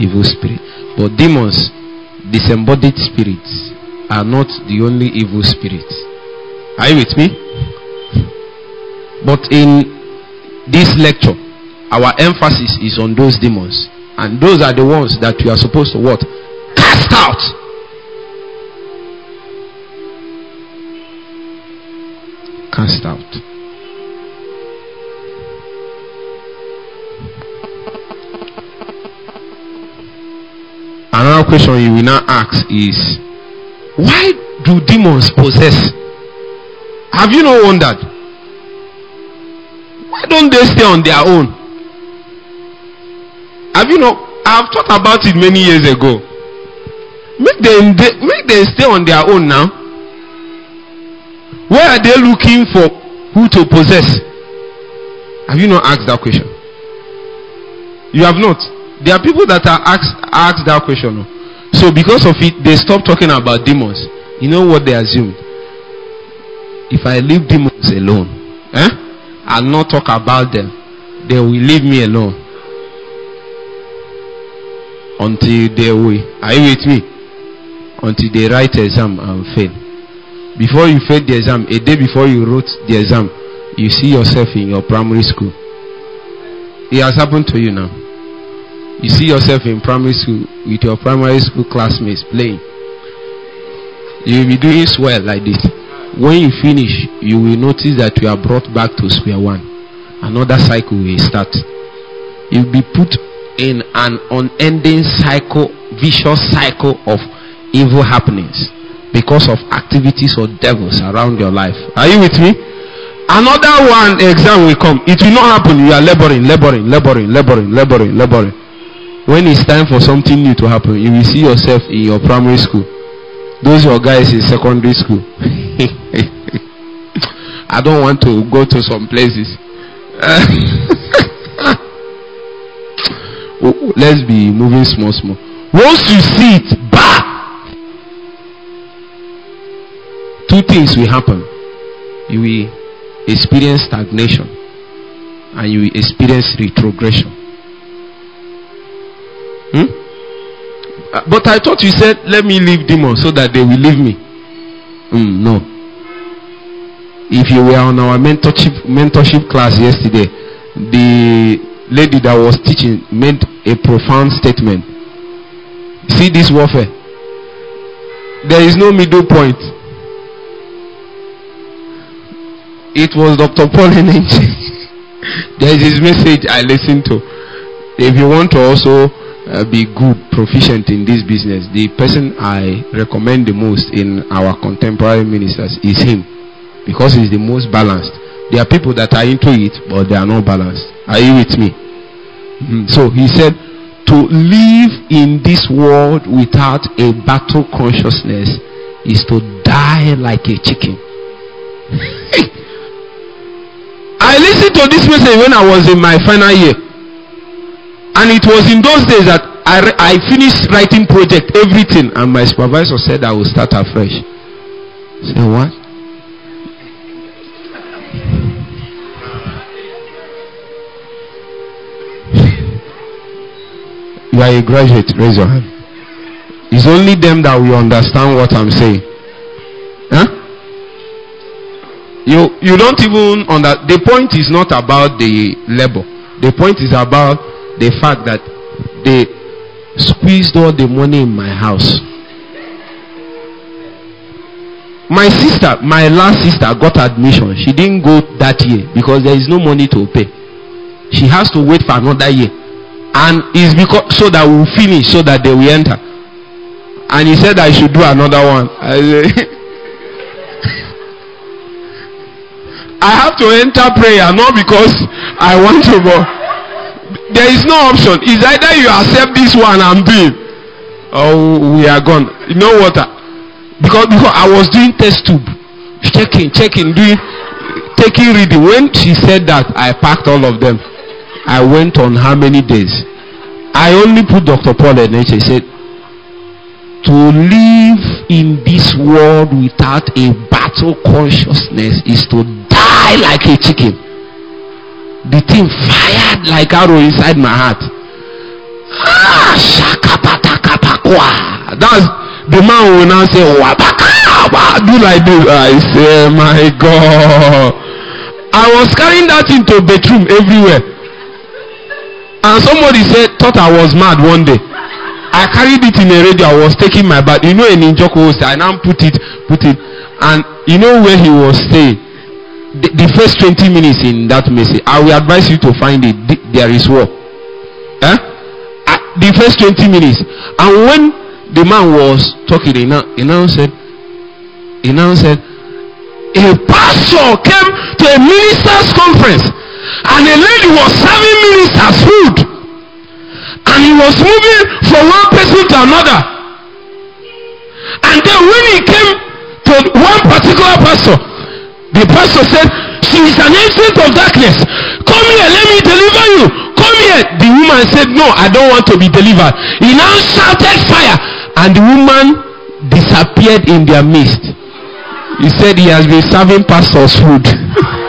Evil spirit. But demons, disembodied spirits, are not the only evil spirits. Are you with me? But in this lecture, our emphasis is on those demons. And those are the ones that we are supposed to what? Cast out. Cast out. Another question you will now ask is why do demons possess? Have you not wondered? Why don't they stay on their own? Have you not? I've thought about it many years ago. Make them make them stay on their own now. Where are they looking for who to possess? Have you not asked that question? You have not. There are people that are asked asked that question. So because of it, they stop talking about demons. You know what they assumed? If I leave demons alone, eh? I'll not talk about them. They will leave me alone until they will. Are you with me? Until they write exam and fail. Before you fail the exam, a day before you wrote the exam, you see yourself in your primary school. It has happened to you now. You see yourself in primary school with your primary school classmates playing. You will be doing swell like this. When you finish, you will notice that you are brought back to square one. Another cycle will start. You will be put in an unending cycle, vicious cycle of evil happenings because of activities or devils around your life. Are you with me? Another one exam will come. It will not happen. You are laboring, laboring, laboring, laboring, laboring, laboring. When it's time for something new to happen, you will see yourself in your primary school. Those your guys in secondary school. I don't want to go to some places. Oh, let's be moving small, small. Once you see it, bah! Two things will happen. You will experience stagnation and you will experience retrogression. Hmm? Uh, but I thought you said, let me leave demons so that they will leave me. Mm, no. If you were on our mentorship mentorship class yesterday, the lady that was teaching made a profound statement. See this warfare. There is no middle point. It was Dr. Paul Enenche. there is his message I listened to. If you want to also uh, be good, proficient in this business, the person I recommend the most in our contemporary ministers is him because he's the most balanced. There are people that are into it, but they are not balanced. Are you with me? Mm-hmm. So he said, to live in this world without a battle consciousness is to die like a chicken. Listened to this message when I was in my final year. And it was in those days that I, I finished writing project, everything. And my supervisor said I will start afresh. Say what? You are a graduate. Raise your hand. It's only them that will understand what I'm saying. Huh? You you don't even under the point is not about the labor. The point is about the fact that they squeezed all the money in my house. My sister, my last sister got admission. She didn't go that year because there is no money to pay. She has to wait for another year and it's because so that we'll finish so that they will enter and he said i should do another one i, I have to enter prayer, not because I want to go. There is no option. It's either you accept this one and be, or we are gone. You know what? Because because I was doing test tube, checking, checking, doing, taking reading. When she said that, I packed all of them. I went on how many days? I only put Dr. Paul and He said, to live in this world without a battle consciousness is to die like a chicken. The thing fired like arrow inside my heart. Ah, That's the man will now say, "What? Do like this. I say, My God. I was carrying that into bedroom everywhere. And somebody said, thought I was mad one day. I carried it in a radio. I was taking my bath. You know, a Ninjoko I now put it, put it, and you know where he was staying. The, the first 20 minutes in that message, I will advise you to find it. There is war. Eh? the first 20 minutes. And when the man was talking, he now, he now said, he now said, a pastor came to a minister's conference and a lady was serving ministers food and he was moving from one person to another. And then when he came to one particular pastor the pastor said she is an agent of darkness. Come here let me deliver you. Come here. The woman said no i don't want to be delivered. He now shouted fire and the woman disappeared in their midst. He said he has been serving pastors food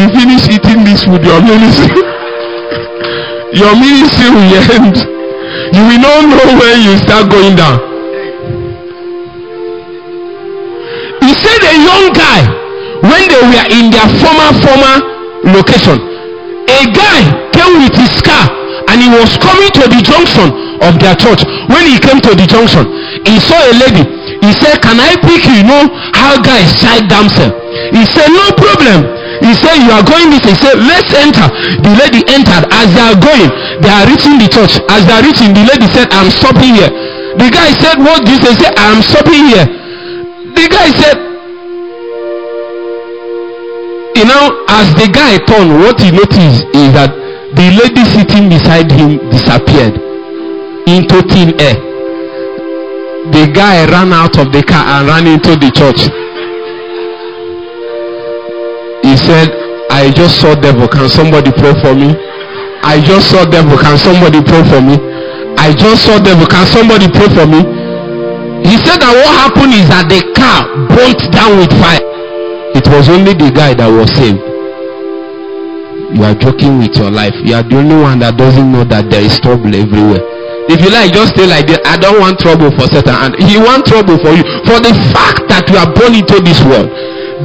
you finish eating this food, your ministry, your ministry will end. You will not know when you start going down. He said a young guy, when they were in their former former location, a guy came with his car and he was coming to the junction of their church. When he came to the junction, he saw a lady. He said, Can I pick you? You know how guys side themselves. He said, No problem. He said, You are going this. He said, Let's enter. The lady entered. As they are going, they are reaching the church. As they are reaching, the lady said, I'm stopping here. The guy said, What? He said, I'm stopping here. The guy said, You know, as the guy turned, what he noticed is that the lady sitting beside him disappeared into thin air. The guy ran out of the car and ran into the church. He said, I just saw devil. Can somebody pray for me? I just saw devil. Can somebody pray for me? I just saw devil. Can somebody pray for me? He said that what happened is that the car burnt down with fire. It was only the guy that was saved. You are joking with your life. You are the only one that doesn't know that there is trouble everywhere. If you like, just stay like that. I don't want trouble for Satan, and he want trouble for you. For the fact that you are born into this world,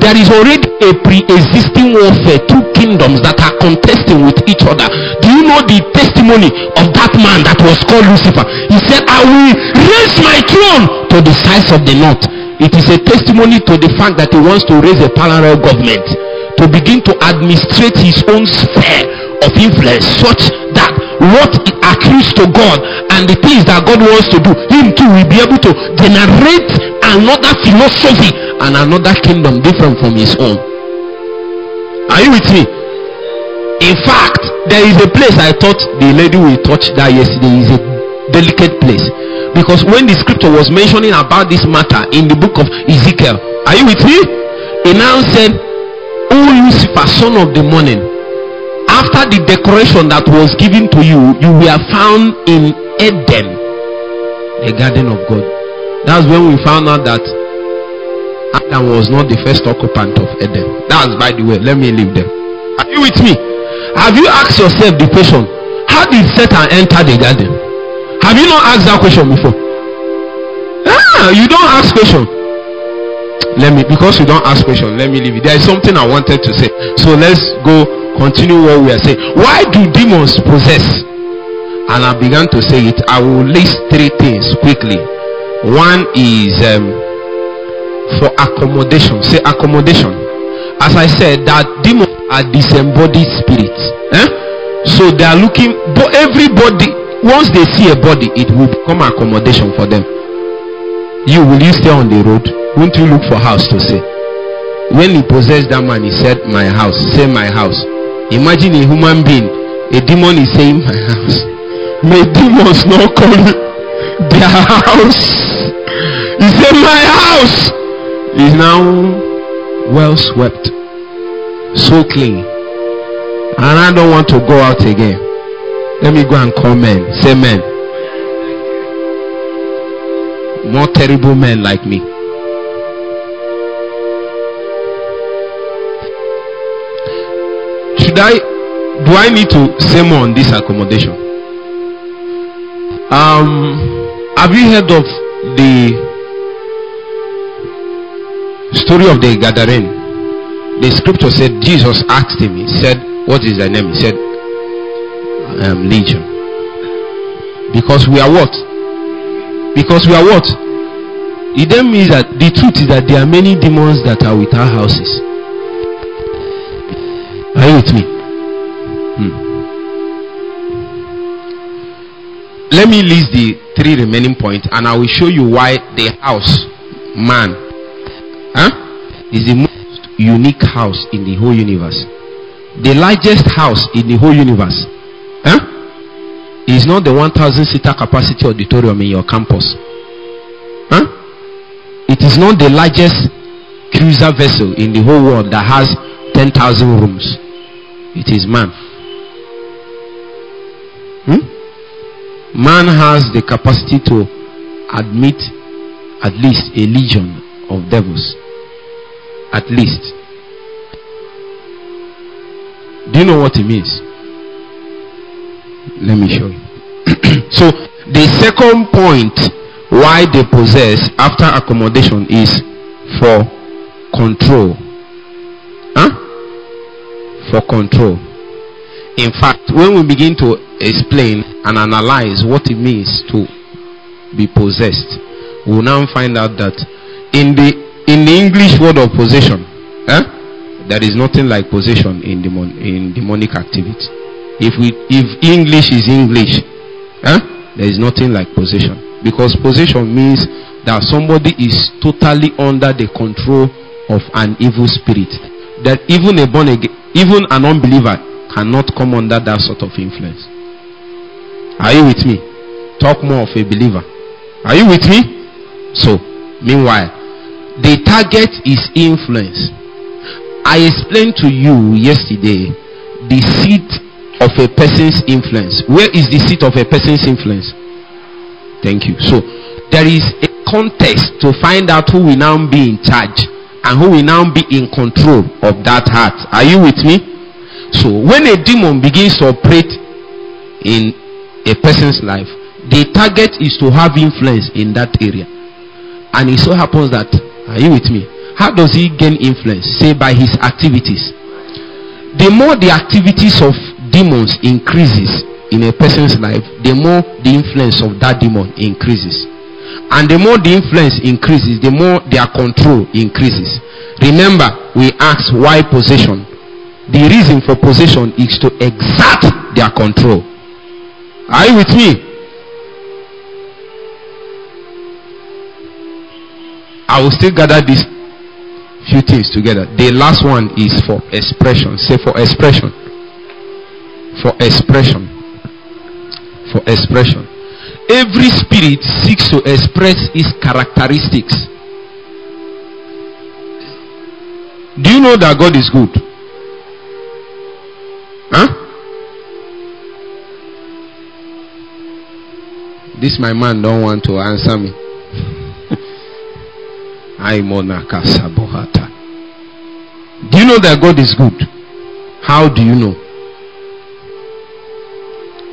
there is already a pre-existing warfare two kingdoms that are contesting with each other. Do you know the testimony of that man that was called lucifer? He said i will raise my throne to the size of the north. It is a testimony to the fact that he wants to raise a parallel government to begin to administrate his own sphere of influence such that what accrues to God and the things that God wants to do, him too will be able to generate another philosophy and another kingdom different from his own. Are you with me? In fact, there is a place I thought the lady will touch that yesterday is a delicate place. Because when the scripture was mentioning about this matter in the book of Ezekiel, are you with me? It now said, O Lucifer, son of the morning, after the decoration that was given to you, you were found in Eden, the garden of God. That's when we found out that Adam was not the first occupant of Eden. That's by the way. Let me leave them. Are you with me? Have you asked yourself the question? How did Satan enter the garden? Have you not asked that question before? Ah, you don't ask question. Let me because you don't ask question. Let me leave it. There is something I wanted to say. So let's go continue what we are saying. Why do demons possess? And I began to say it. I will list three things quickly. One is um, for accommodation. Say accommodation. As I said, that demons are disembodied spirits. Eh? So they are looking, but everybody, once they see a body, it will become accommodation for them. You will you stay on the road? Won't you look for house to stay? When he possessed that man, he said, My house, say my house. Imagine a human being, a demon is saying, My house. May demons not call their house. He said, My house is now well swept, so clean. And I don't want to go out again. Let me go and call men. Say men. More terrible men like me. Should I do I need to say more on this accommodation? Um have you heard of the story of the Gadarene? The scripture said Jesus asked him, he said, what is thy name? He said, um, Legion. Because we are what? Because we are what? It then means that the truth is that there are many demons that are with our houses. Are you with me? Hmm. Let me list the three remaining points and I will show you why the house, man, huh, is the most unique house in the whole universe the largest house in the whole universe huh? is not the 1000 seater capacity auditorium in your campus huh? it is not the largest cruiser vessel in the whole world that has 10,000 rooms it is man hmm? man has the capacity to admit at least a legion of devils at least do you know what it means? Let me show you. so, the second point why they possess after accommodation is for control. Huh? For control. In fact, when we begin to explain and analyze what it means to be possessed, we'll now find out that in the in the English word of possession, eh, there is nothing like possession in demon in demonic activity. If we if English is English, eh, there is nothing like possession because possession means that somebody is totally under the control of an evil spirit. That even a born again, even an unbeliever cannot come under that sort of influence. Are you with me? Talk more of a believer. Are you with me? So, meanwhile, the target is influence. I explained to you yesterday the seat of a person's influence. Where is the seat of a person's influence? Thank you. So there is a contest to find out who will now be in charge and who will now be in control of that heart. Are you with me? So when a demon begins to operate in a person's life, the target is to have influence in that area. And it so happens that, are you with me? How does he gain influence? Say by his activities. The more the activities of demons increases in a person's life, the more the influence of that demon increases. And the more the influence increases, the more their control increases. Remember, we asked why possession. The reason for possession is to exert their control. Are you with me? I will still gather these few things together. The last one is for expression. Say for expression. For expression. For expression. Every spirit seeks to express its characteristics. Do you know that God is good? Huh? This my man don't want to answer me. Aimonaka Sabohata. Do you know that God is good? How do you know?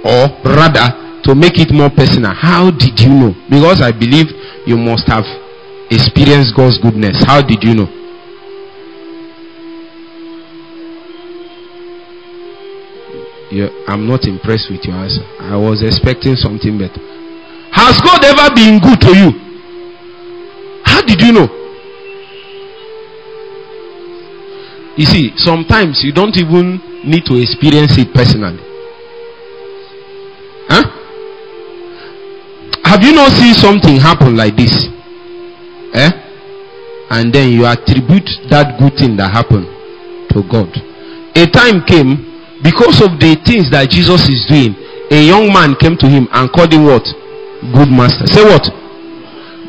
Or rather, to make it more personal, how did you know? Because I believe you must have experienced God's goodness. How did you know? I'm not impressed with your answer. I was expecting something better. Has God ever been good to you? How did you know? You see, sometimes you don't even need to experience it personally. Have you not seen something happen like this? Eh? And then you attribute that good thing that happened to God. A time came because of the things that Jesus is doing. A young man came to him and called him what? Good master. Say what?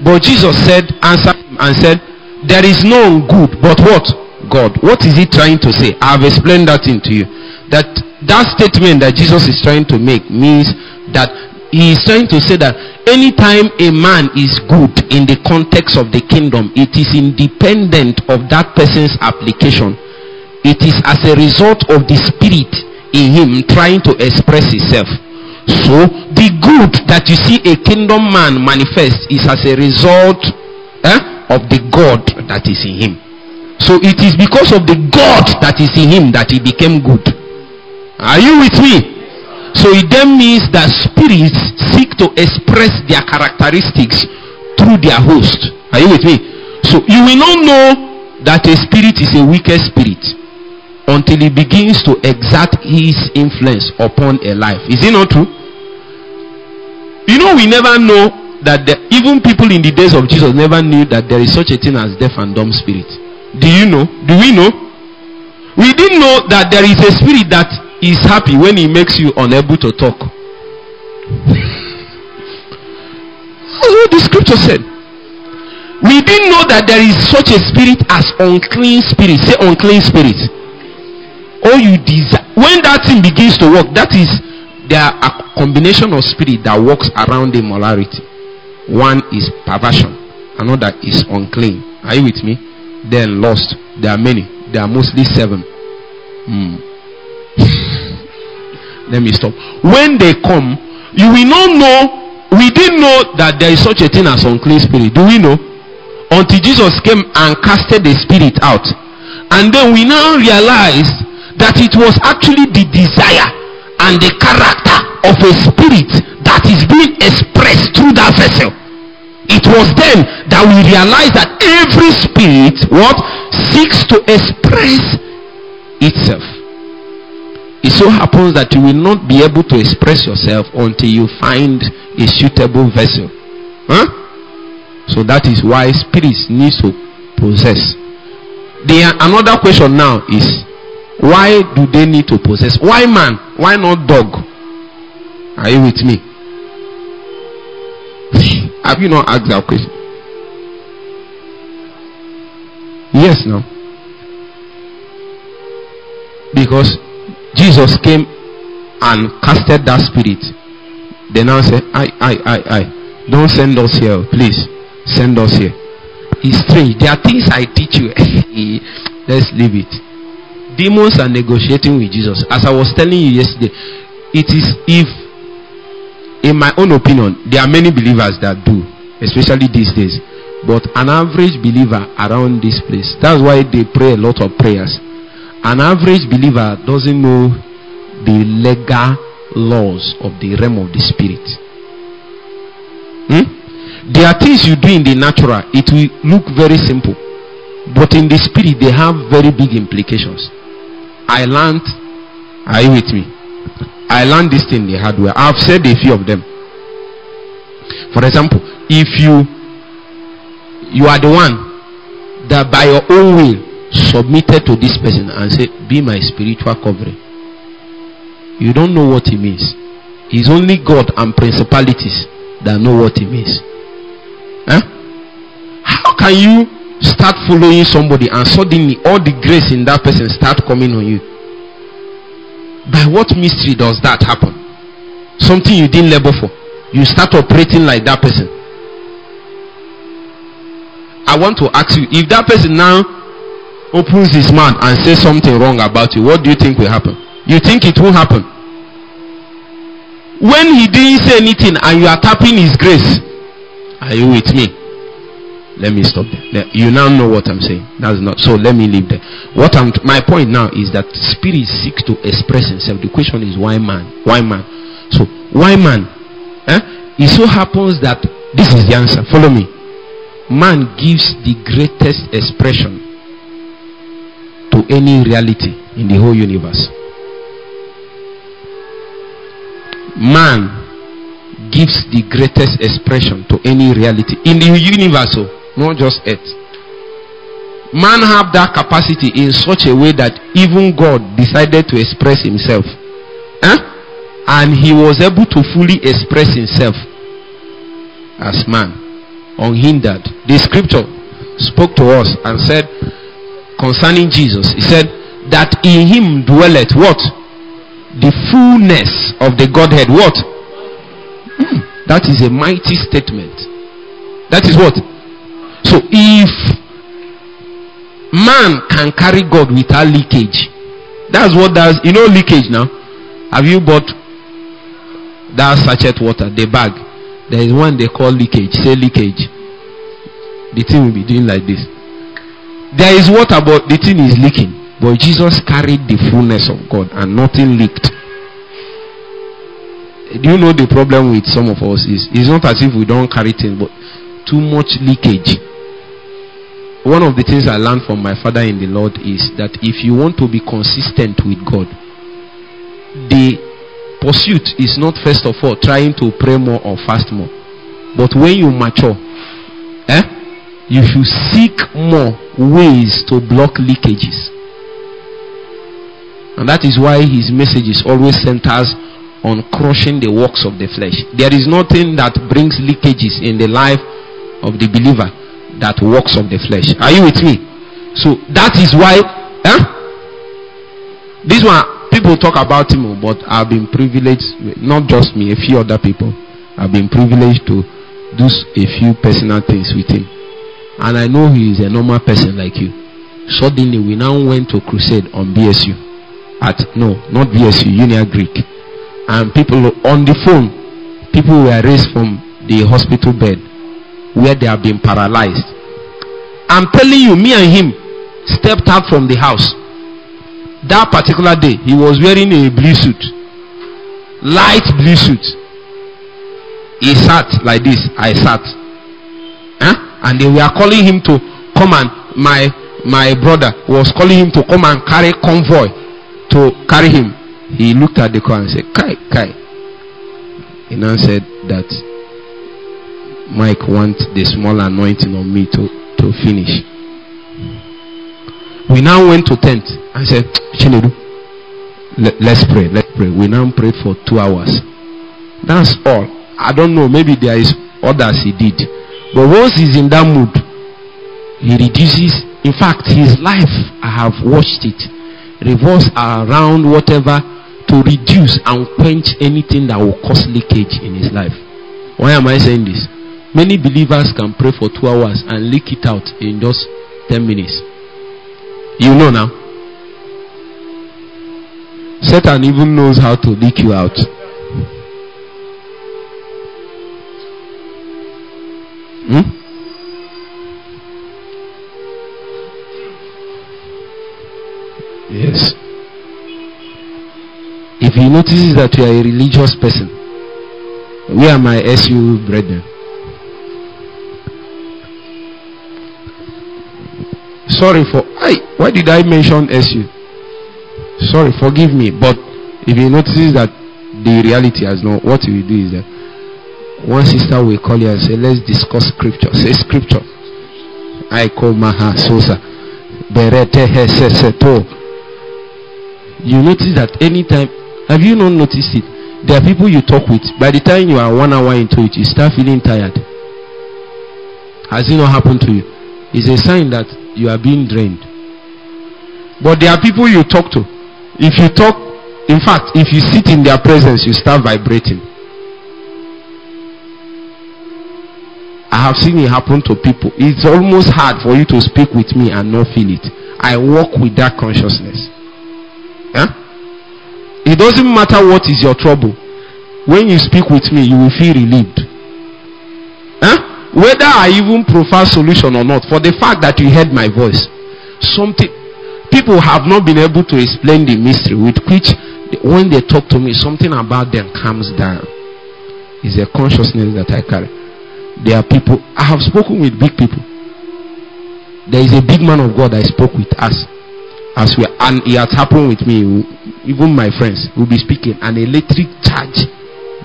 But Jesus said, answered him and said, There is no good, but what? God. What is he trying to say? I have explained that thing to you. That that statement that Jesus is trying to make means that he is trying to say that anytime a man is good in the context of the kingdom, it is independent of that person's application. It is as a result of the spirit in him trying to express himself. So, the good that you see a kingdom man manifest is as a result eh, of the God that is in him. So, it is because of the God that is in him that he became good. Are you with me? So it then means that spirits seek to express their characteristics through their host. Are you with me? So you will not know that a spirit is a wicked spirit until he begins to exert his influence upon a life. Is it not true? You know, we never know that the, even people in the days of Jesus never knew that there is such a thing as deaf and dumb spirit. Do you know? Do we know? We didn't know that there is a spirit that is happy when he makes you unable to talk. What the scripture said. We didn't know that there is such a spirit as unclean spirit. Say unclean spirit. Oh, you desire when that thing begins to work, that is there are a combination of spirit that works around immorality. One is perversion, another is unclean. Are you with me? Then lost. There are many. There are mostly seven. Hmm. Let me stop. When they come, you will not know. We didn't know that there is such a thing as unclean spirit. Do we know? Until Jesus came and casted the spirit out. And then we now realize that it was actually the desire and the character of a spirit that is being expressed through that vessel. It was then that we realized that every spirit what seeks to express itself. It so happens that you will not be able to express yourself until you find a suitable vessel. Huh? So that is why spirits need to possess. The another question now is why do they need to possess? Why man? Why not dog? Are you with me? Have you not asked that question? Yes, no. Because Jesus came and casted that spirit. They now say, I, I, I, I. Don't send us here, please. Send us here. It's strange. There are things I teach you. Let's leave it. Demons are negotiating with Jesus. As I was telling you yesterday, it is if, in my own opinion, there are many believers that do, especially these days. But an average believer around this place, that's why they pray a lot of prayers. An average believer doesn't know the legal laws of the realm of the spirit. Hmm? There are things you do in the natural, it will look very simple. But in the spirit, they have very big implications. I learned, are you with me? I learned this thing the hard way. I've said a few of them. For example, if you you are the one that by your own will submitted to this person and say, Be my spiritual covering. You don't know what it means. It's only God and principalities that know what it means. Huh? How can you start following somebody and suddenly all the grace in that person start coming on you? By what mystery does that happen? Something you didn't labor for. You start operating like that person. I want to ask you if that person now opens his mouth and says something wrong about you, what do you think will happen? You think it will happen? When he didn't say anything and you are tapping his grace, are you with me? Let me stop there. You now know what I'm saying. That's not so. Let me leave there. What I'm my point now is that spirit seeks to express himself. The question is why man? Why man? So why man? Eh? It so happens that this is the answer. Follow me. Man gives the greatest expression to any reality in the whole universe. Man gives the greatest expression to any reality in the universe, oh, not just earth. Man have that capacity in such a way that even God decided to express himself. Eh? And he was able to fully express himself as man, unhindered. The scripture spoke to us and said concerning Jesus, he said that in him dwelleth what? The fullness of the Godhead. What? Hmm, that is a mighty statement. That is what? So if man can carry God without leakage, that's what does you know leakage now. Have you bought that sachet water, the bag? There is one they call leakage. Say leakage. The thing will be doing like this. There is water, but the thing is leaking. But Jesus carried the fullness of God and nothing leaked. Do you know the problem with some of us is it's not as if we don't carry things but too much leakage. One of the things i learned from my father in the lord is that if you want to be consistent with god the pursuit is not first of all trying to pray more or fast more. But when you mature you should seek more ways to block leakages and that is why his message is always centers on crushing the works of the flesh. There is nothing that brings leakages in the life of the believer that works of the flesh. Are you with me? So that is why eh? this one people talk about him, but I've been privileged, not just me, a few other people. I've been privileged to do a few personal things with him. And I know he is a normal person like you. Suddenly we now went to crusade on BSU. At no, not BSU, Unia Greek and people on the phone people were raised from the hospital bed where they have been paralyzed i'm telling you me and him stepped out from the house that particular day he was wearing a blue suit light blue suit he sat like this i sat? And they were calling him to come and my my brother was calling him to come and carry convoy to carry him he looked at the car and said, Kai, Kai. He now said that Mike wants the small anointing on me to, to finish. We now went to tent and said, Chinedu, let, let's pray, let's pray. We now prayed for two hours. That's all. I don't know, maybe there is others he did. But once he's in that mood, he reduces. In fact, his life, I have watched it, revolves around whatever to reduce and quench anything that will cause leakage in his life. Why am I saying this? Many believers can pray for two hours and leak it out in just 10 minutes. You know now. Satan even knows how to leak you out. Hmm? Yes. If he notices that you are a religious person, where are my SU brethren? Sorry for I why did I mention SU? Sorry, forgive me. But if he notices that the reality has no what he will do is that one sister will call you and say, Let's discuss scripture. Say scripture. I call Maha Sosa. You notice that anytime have you not noticed it? There are people you talk with. By the time you are one hour into it, you start feeling tired. Has it not happened to you? It's a sign that you are being drained. But there are people you talk to. If you talk, in fact, if you sit in their presence, you start vibrating. I have seen it happen to people. It's almost hard for you to speak with me and not feel it. I walk with that consciousness. Yeah? It doesn't matter what is your trouble. When you speak with me, you will feel relieved. Huh? Whether I even prefer solution or not, for the fact that you heard my voice, something people have not been able to explain the mystery with which when they talk to me, something about them calms down. Is a consciousness that I carry. There are people I have spoken with big people. There is a big man of God I spoke with us as we and it has happened with me even my friends will be speaking an electric charge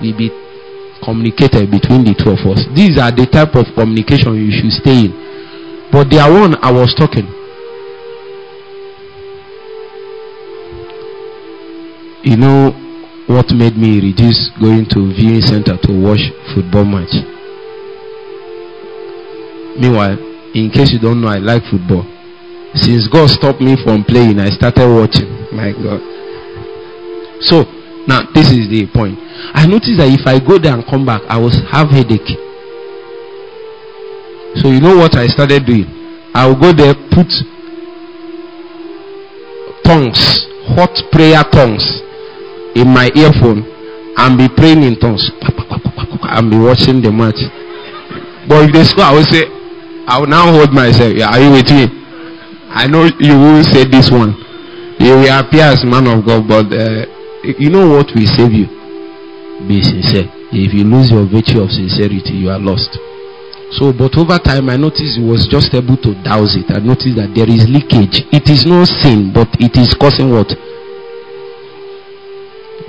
will be communicated between the two of us. These are the type of communication you should stay in. But there one I was talking. You know what made me reduce going to viewing center to watch football match? Meanwhile, in case you don't know, I like football. Since God stopped me from playing, I started watching. My God. So now this is the point. I noticed that if I go there and come back, I was have headache. So you know what I started doing? I will go there, put tongues, hot prayer tongues in my earphone and be praying in tongues and be watching the match. But if they score, I will say, I will now hold myself. Yeah, are you with me? I know you will say this one. You will appear as man of God, but uh, you know what will save you? Be sincere. If you lose your virtue of sincerity, you are lost. So, but over time, I noticed he was just able to douse it. I noticed that there is leakage. It is no sin, but it is causing what?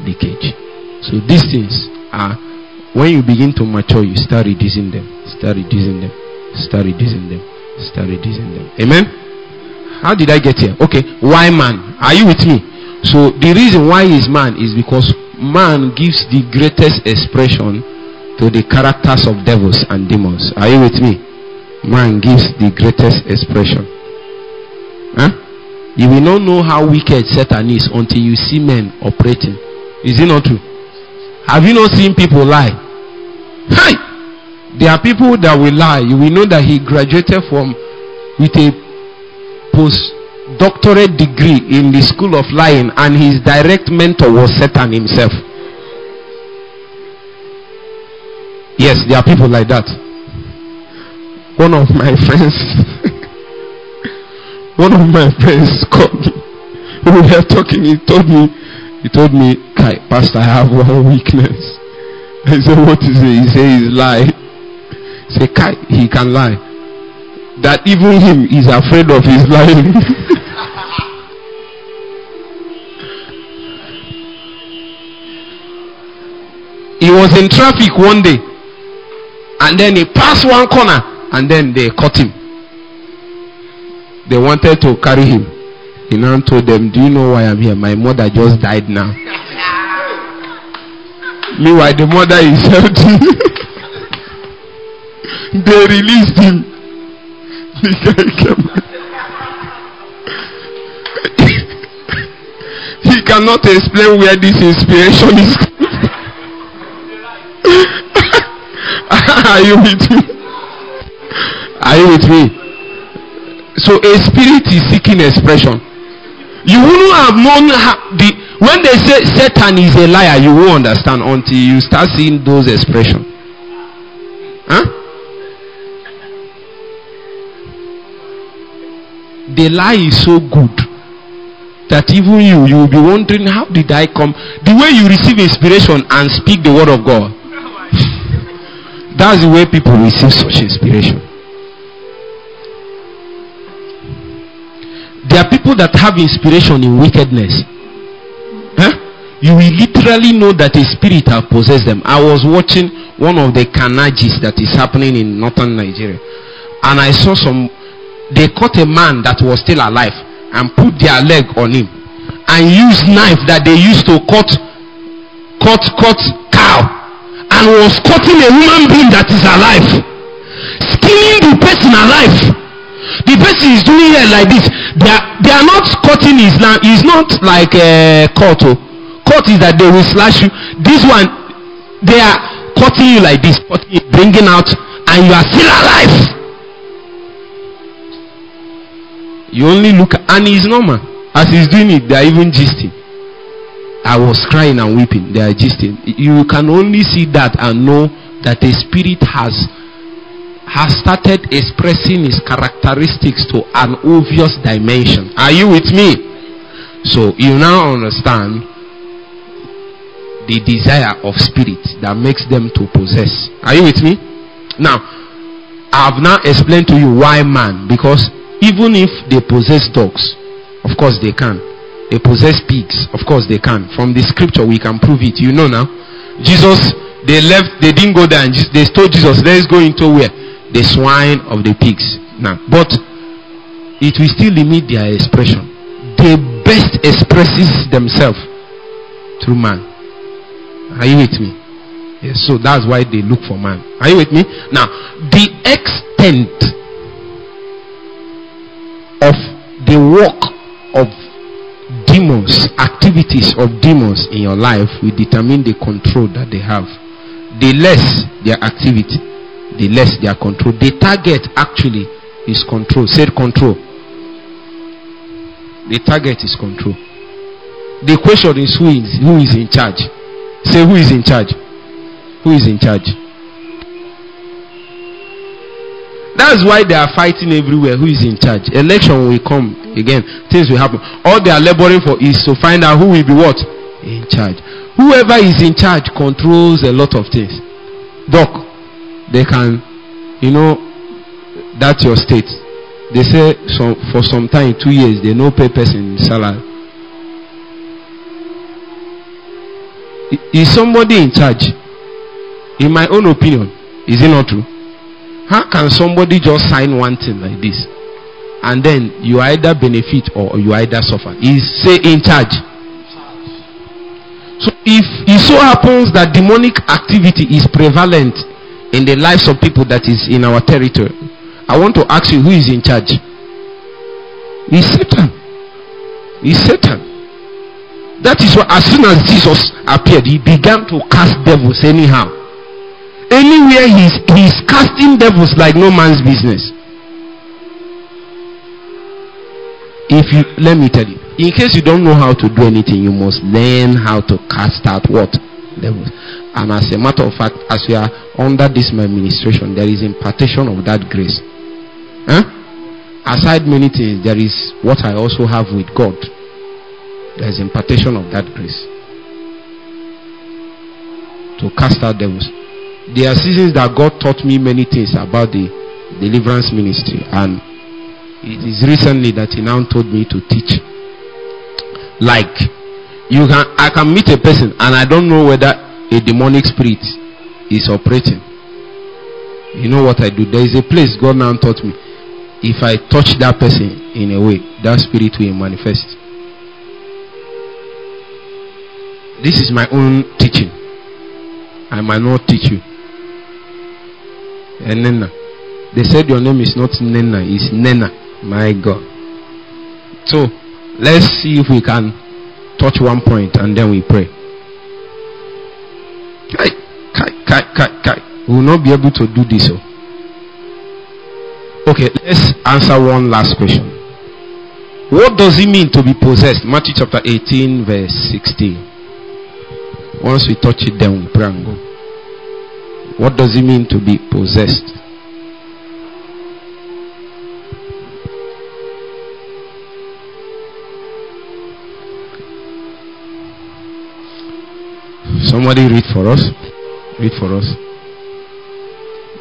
Leakage. So, these things are when you begin to mature, you start reducing them, start reducing them, start reducing them, start reducing them. Amen. How did I get here? Okay, why man? Are you with me? So the reason why is man is because man gives the greatest expression to the characters of devils and demons. Are you with me? Man gives the greatest expression. Huh? You will not know how wicked Satan is until you see men operating. Is it not true? Have you not seen people lie? Hi! There are people that will lie. We know that he graduated from with a postdoctorate degree in the school of lying, and his direct mentor was Satan himself. Yes, there are people like that. One of my friends, one of my friends called me. We were talking. He told me, he told me, Pastor, I have one weakness. I said, What is it? He said, He's lie. Say, Kai, he can lie that even him is afraid of his lying. he was in traffic one day and then he passed one corner and then they caught him. They wanted to carry him. He now told them, Do you know why I'm here? My mother just died now. Meanwhile, the mother is healthy. They released him. The guy came. he cannot explain where this inspiration is. Are you with me? Are you with me? So a spirit is seeking expression. You wouldn't have known how the when they say Satan is a liar, you won't understand until you start seeing those expressions. Huh? The lie is so good that even you you will be wondering how did I come? The way you receive inspiration and speak the word of God. That's the way people receive such inspiration. There are people that have inspiration in wickedness. Huh? you will literally know that a spirit has possessed them. I was watching one of the carnages that is happening in northern Nigeria and I saw some they caught a man that was still alive and put their leg on him and used knife that they used to cut cut cut cow and was cutting a human being that is alive skinning the person alive. The person is doing it like this. They are they are not cutting his land. It's not like uh, cut oh. Cut is that they will slash you. This one they are cutting you like this. Cutting you, bringing out and you are still alive You only look and it's normal. As he's doing it, they are even gisting. I was crying and weeping. They are gisting. You can only see that and know that a spirit has has started expressing its characteristics to an obvious dimension. Are you with me? So you now understand the desire of spirit that makes them to possess. Are you with me? Now, I've now explained to you why man because even if they possess dogs, of course they can. They possess pigs, of course they can. From the scripture, we can prove it. You know now. Jesus They left, they didn't go there and they told Jesus, let's go into where? The swine of the pigs. Now, but it will still limit their expression. They best expresses themselves through man. Are you with me? Yes, so that's why they look for man. Are you with me? Now, the extent of the work of demons, activities of demons in your life will determine the control that they have. The less their activity, the less their control. The target actually is control. Said control. The target is control. The question is who is who is in charge? Say who is in charge? Who is in charge? That's why they are fighting everywhere. Who is in charge? Election will come again. Things will happen. All they are laboring for is to find out who will be what? In charge. Whoever is in charge controls a lot of things. Doc, they can, you know, that's your state. They say for some time, two years, they no pay person salary. Is somebody in charge? In my own opinion, is it not true? How can somebody just sign one thing like this? And then you either benefit or you either suffer. Is say in charge. So if it so happens that demonic activity is prevalent in the lives of people that is in our territory, I want to ask you who is in charge? Is Satan. Is Satan. That is why as soon as Jesus appeared, he began to cast devils anyhow. Anywhere he's he's casting devils like no man's business. If you let me tell you, in case you don't know how to do anything, you must learn how to cast out what devils. And as a matter of fact, as we are under this administration, there is impartation of that grace. Huh? Aside many things, there is what I also have with God. There is impartation of that grace to cast out devils. There are seasons that God taught me many things about the deliverance ministry, and it is recently that He now told me to teach. Like, you can, I can meet a person and I don't know whether a demonic spirit is operating. You know what I do? There is a place God now taught me if I touch that person in a way, that spirit will manifest. This is my own teaching. I might not teach you. And. They said your name is not Nena, it's Nena. My God. So let's see if we can touch one point and then we pray. Kai, kai, kai, kai, kai. We will not be able to do this. Oh. Okay, let's answer one last question. What does it mean to be possessed? Matthew chapter 18, verse 16. Once we touch it, then we pray and go. What does it mean to be possessed? Somebody read for us. Read for us.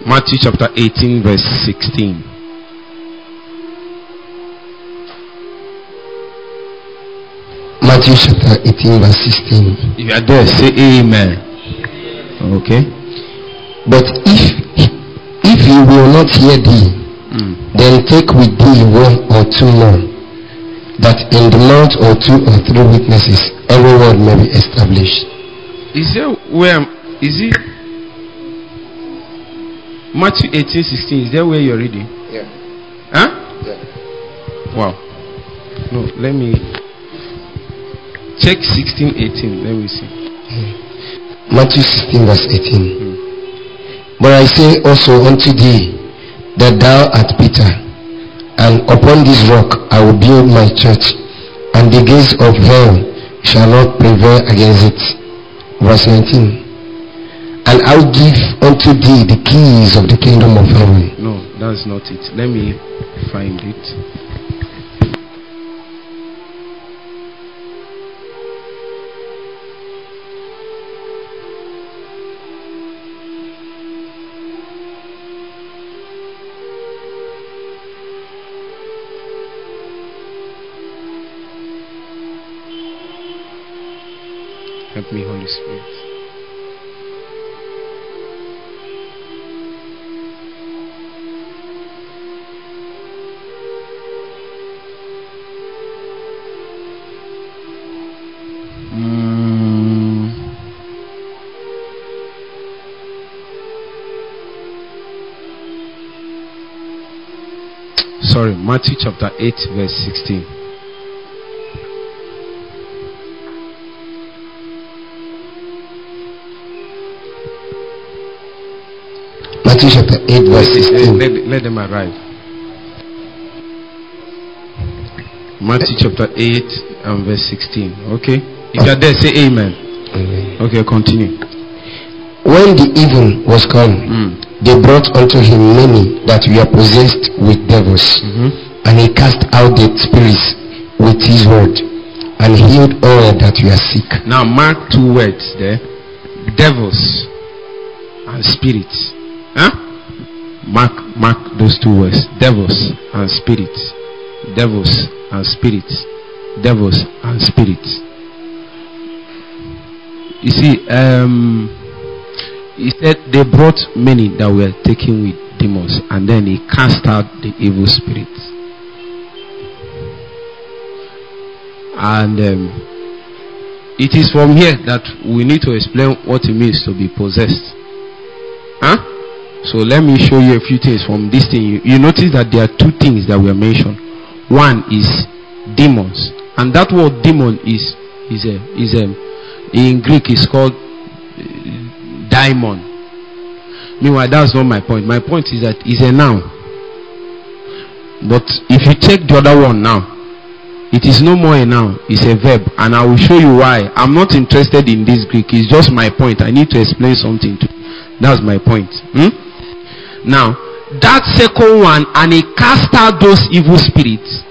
Matthew chapter 18, verse 16. Matthew chapter 18, verse 16. If you are there, say amen. Okay. But if if he will not hear thee, Mm. then take with thee one or two more, that in the mouth or two or three witnesses every word may be established. Is there where is it? Matthew eighteen sixteen? Is that where you're reading? Yeah. Huh? Yeah. Wow. No, let me check sixteen eighteen. Let me see. Matthew 16, verse 18. But I say also unto thee that thou art Peter, and upon this rock I will build my church, and the gates of hell shall not prevail against it. Verse 19. And I will give unto thee the keys of the kingdom of heaven. No, that's not it. Let me find it. Help me, Holy Spirit. Mm. sorry, Matthew chapter 8, verse 16. Matthew chapter 8, verse 16. let, let them arrive. Matthew chapter 8 and verse 16. Okay? If you are there, say amen. Amen. Okay, continue. When the even was come, Mm. they brought unto him many that were possessed with devils, Mhm. and he cast out the spirits with his word, and healed all that were sick. Now, mark two words there devils and spirits. Huh? Mark, mark those two words devils and spirits. Devils and spirits. Devils and spirits. You see, um, he said they brought many that were taken with demons, and then he cast out the evil spirits. And um, it is from here that we need to explain what it means to be possessed. Huh? So let me show you a few things from this thing. You, you notice that there are two things that were mentioned. One is demons, and that word demon is is a is a in Greek is called uh, daimon. Meanwhile, that's not my point. My point is that it's a noun. But if you take the other one now, it is no more a noun, it's a verb, and I will show you why. I'm not interested in this Greek, it's just my point. I need to explain something to you. that's my point. Hmm? Now, that second one, and he cast out those evil spirits.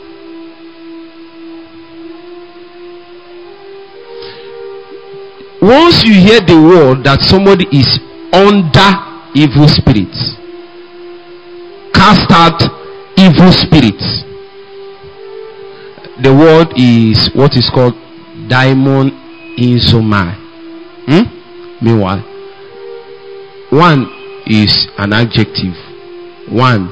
Once you hear the word that somebody is under evil spirits, cast out evil spirits the word is what is called diamond insomai. Hmm? Meanwhile, one is an adjective, one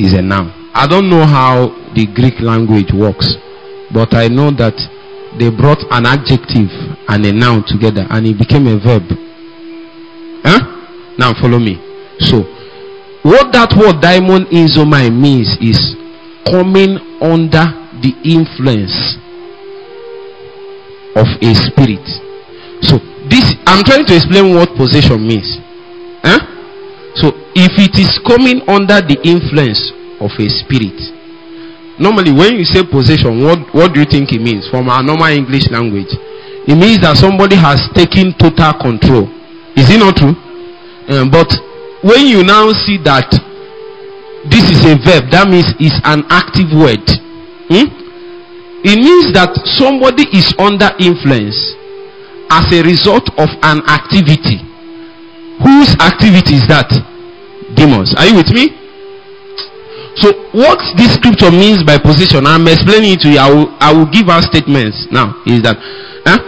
is a noun. I don't know how the Greek language works, but I know that they brought an adjective and a noun together and it became a verb. Huh? Now follow me. So, what that word daimonizomai means is coming under the influence of a spirit. So I'm trying to explain what possession means. Huh? So if it is coming under the influence of a spirit, normally when you say possession, what, what do you think it means from our normal English language? It means that somebody has taken total control. Is it not true? Um, but when you now see that this is a verb that means it's an active word Hmm? it means that somebody is under influence as a result of an activity whose activity is that demons are you with me so what this scripture means by position i'm explaining it to you i will, I will give our statements now is that huh?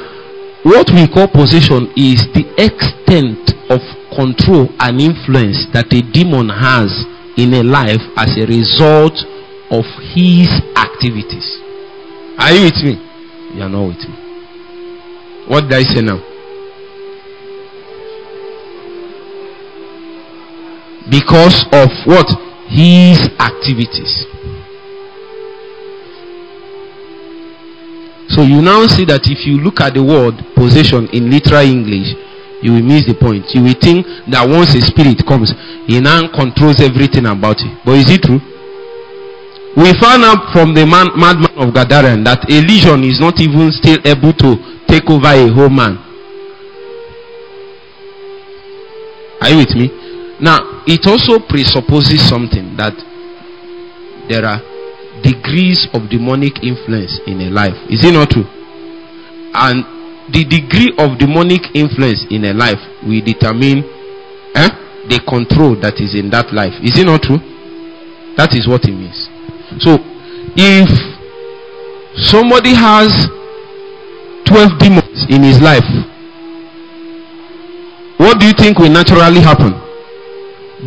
what we call possession is the extent of control and influence that a demon has in a life as a result of his activities. Are you with me? You are not with me. What did I say now? Because of what? His activities. So you now see that if you look at the word possession in literal English, you will miss the point. You will think that once a spirit comes, he now controls everything about it. But is it true? We found out from the man, madman of Gadara that a legion is not even still able to take over a whole man. Are you with me? Now, it also presupposes something that there are degrees of demonic influence in a life. Is it not true? And the degree of demonic influence in a life will determine eh, the control that is in that life. Is it not true? That is what it means. So, if somebody has 12 demons in his life, what do you think will naturally happen?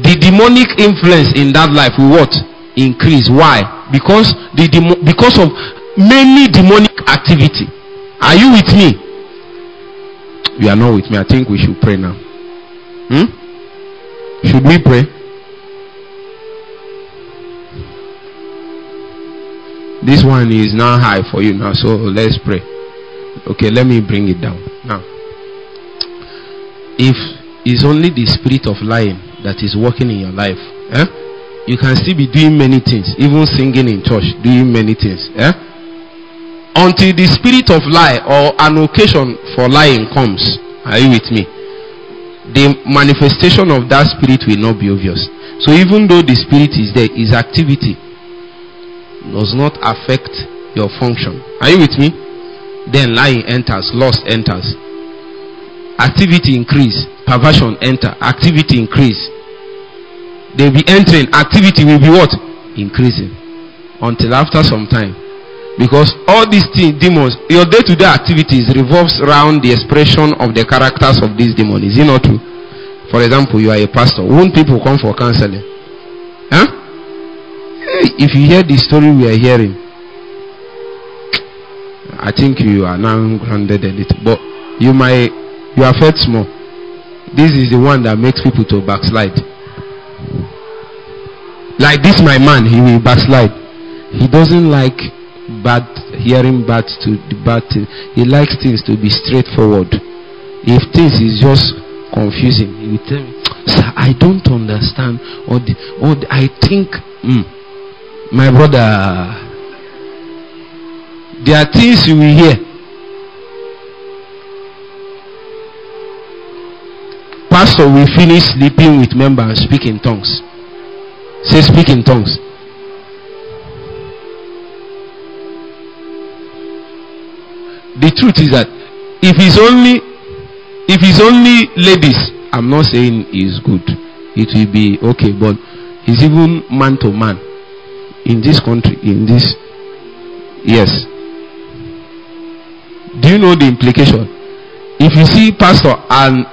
The demonic influence in that life will what? Increase. Why? Because the demo- because of many demonic activity. Are you with me? You are not with me. I think we should pray now. Hmm? Should we pray? This one is now high for you now, so let's pray. Okay, let me bring it down. Now, if it's only the spirit of lying that is working in your life, eh? you can still be doing many things, even singing in church, doing many things. Eh? Until the spirit of lie or an occasion for lying comes. Are you with me? The manifestation of that spirit will not be obvious. So even though the spirit is there, his activity does not affect your function. Are you with me? Then lying enters, lust enters. Activity increase, perversion enter, activity increase. They'll be entering, activity will be what? Increasing. Until after some time. Because all these things, demons, your day-to-day activities revolves around the expression of the characters of these demons. Is it not true? For example, you are a pastor. Won't people come for counseling? Huh? If you hear the story we are hearing, I think you are now grounded a little. But you might you are fed small. This is the one that makes people to backslide. Like this, my man, he will backslide. He doesn't like bad hearing bad to the bad thing. He likes things to be straightforward. If things is just confusing, he will tell me, Sir, I don't understand. Or the, or the, I think, mm, my brother, there are things you will hear. Pastor will finish sleeping with members and speak in tongues. Say, speak in tongues. The truth is that if it's only if it's only ladies, I'm not saying it's good. It will be okay, but it's even man to man in this country, in this yes. Do you know the implication? If you see pastor and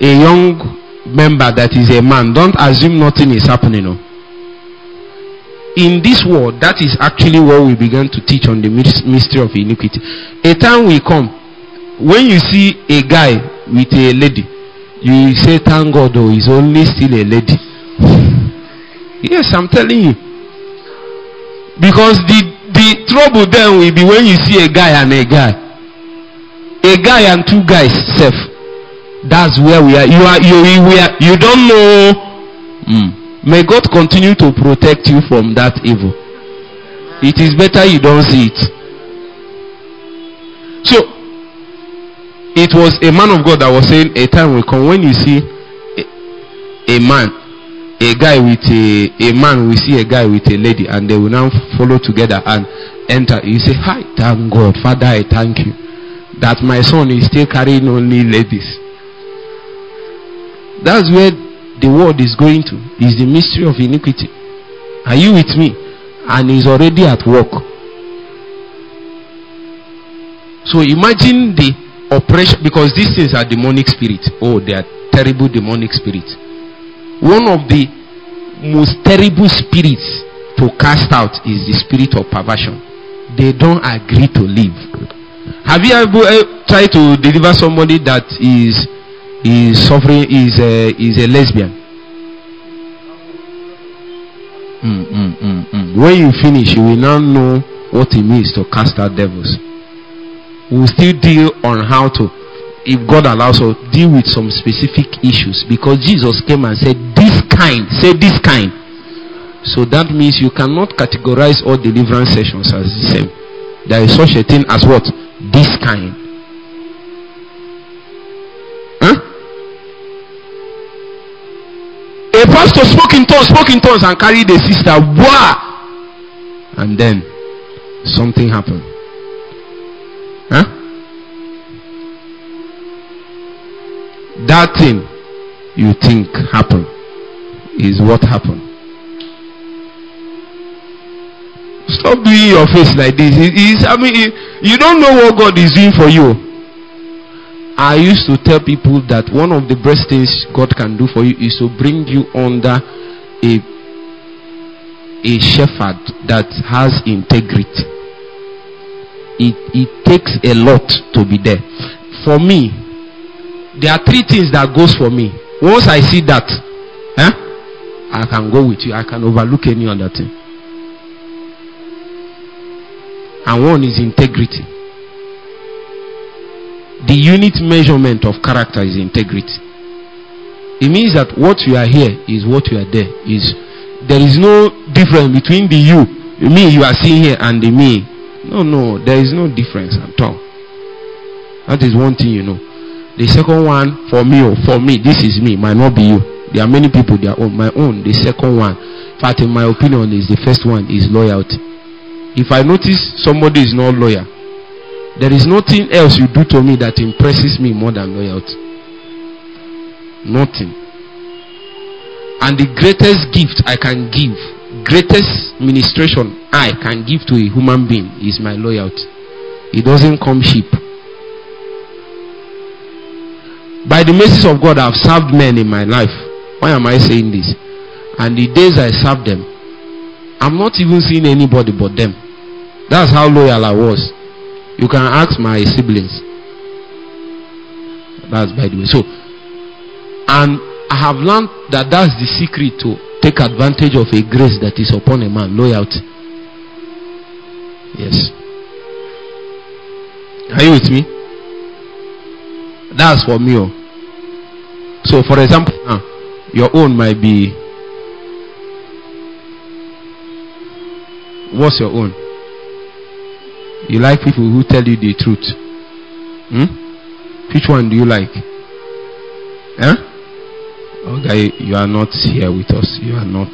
a young member that is a man, don't assume nothing is happening. No? In this world, that is actually what we began to teach on the mystery of iniquity. A time will come when you see a guy with a lady, you say, Thank God, oh, he's only still a lady. yes, I'm telling you. Because the, the trouble then will be when you see a guy and a guy. A guy and two guys, self. That's where we are. You are you we are, you don't know. Mm. May God continue to protect you from that evil. It is better you don't see it. So it was a man of God that was saying a time will come when you see a, a man, a guy with a a man will see a guy with a lady and they will now follow together and enter. You say, Hi, thank God, Father, I thank you that my son is still carrying only ladies. That's where the world is going to. Is the mystery of iniquity. Are you with me? And he's already at work. So imagine the oppression because these things are demonic spirits. Oh, they are terrible demonic spirits. One of the most terrible spirits to cast out is the spirit of perversion. They don't agree to live. Have you ever uh, tried to deliver somebody that is is suffering is a, is a lesbian? Mm, mm, mm, mm. When you finish, you will now know what it means to cast out devils. We will still deal on how to, if God allows us, deal with some specific issues because Jesus came and said, This kind, say this kind. So that means you cannot categorize all deliverance sessions as the same. There is such a thing as what? This kind. Huh? A pastor spoke in tongues, spoke in tongues, and carried a sister. Wow! And then something happened. Huh? That thing you think happened is what happened. Stop doing your face like this. It is, I mean, it, you don't know what God is doing for you. I used to tell people that one of the best things God can do for you is to bring you under a a shepherd that has integrity. It it takes a lot to be there. For me, there are three things that goes for me. Once I see that, eh, I can go with you. I can overlook any other thing. And one is integrity. The unit measurement of character is integrity. It means that what you are here is what you are there. Is there is no difference between the you, me you are seeing here, and the me. No, no, there is no difference at all. That is one thing you know. The second one, for me, or oh, for me, this is me, might not be you. There are many people, their own, my own. The second one, in fact, in my opinion, is the first one is loyalty. If I notice somebody is not loyal, there is nothing else you do to me that impresses me more than loyalty. Nothing. And the greatest gift I can give, greatest ministration I can give to a human being is my loyalty. It doesn't come cheap. By the mercies of God, I've served men in my life. Why am I saying this? And the days I served them, I'm not even seeing anybody but them. That's how loyal I was. You can ask my siblings. That's by the way. So, and I have learned that that's the secret to take advantage of a grace that is upon a man loyalty. Yes. Are you with me? That's for me. Oh. So, for example, now, your own might be. What's your own? You like people who tell you the truth. Hmm? Which one do you like? Huh? Okay, you are not here with us. You are not.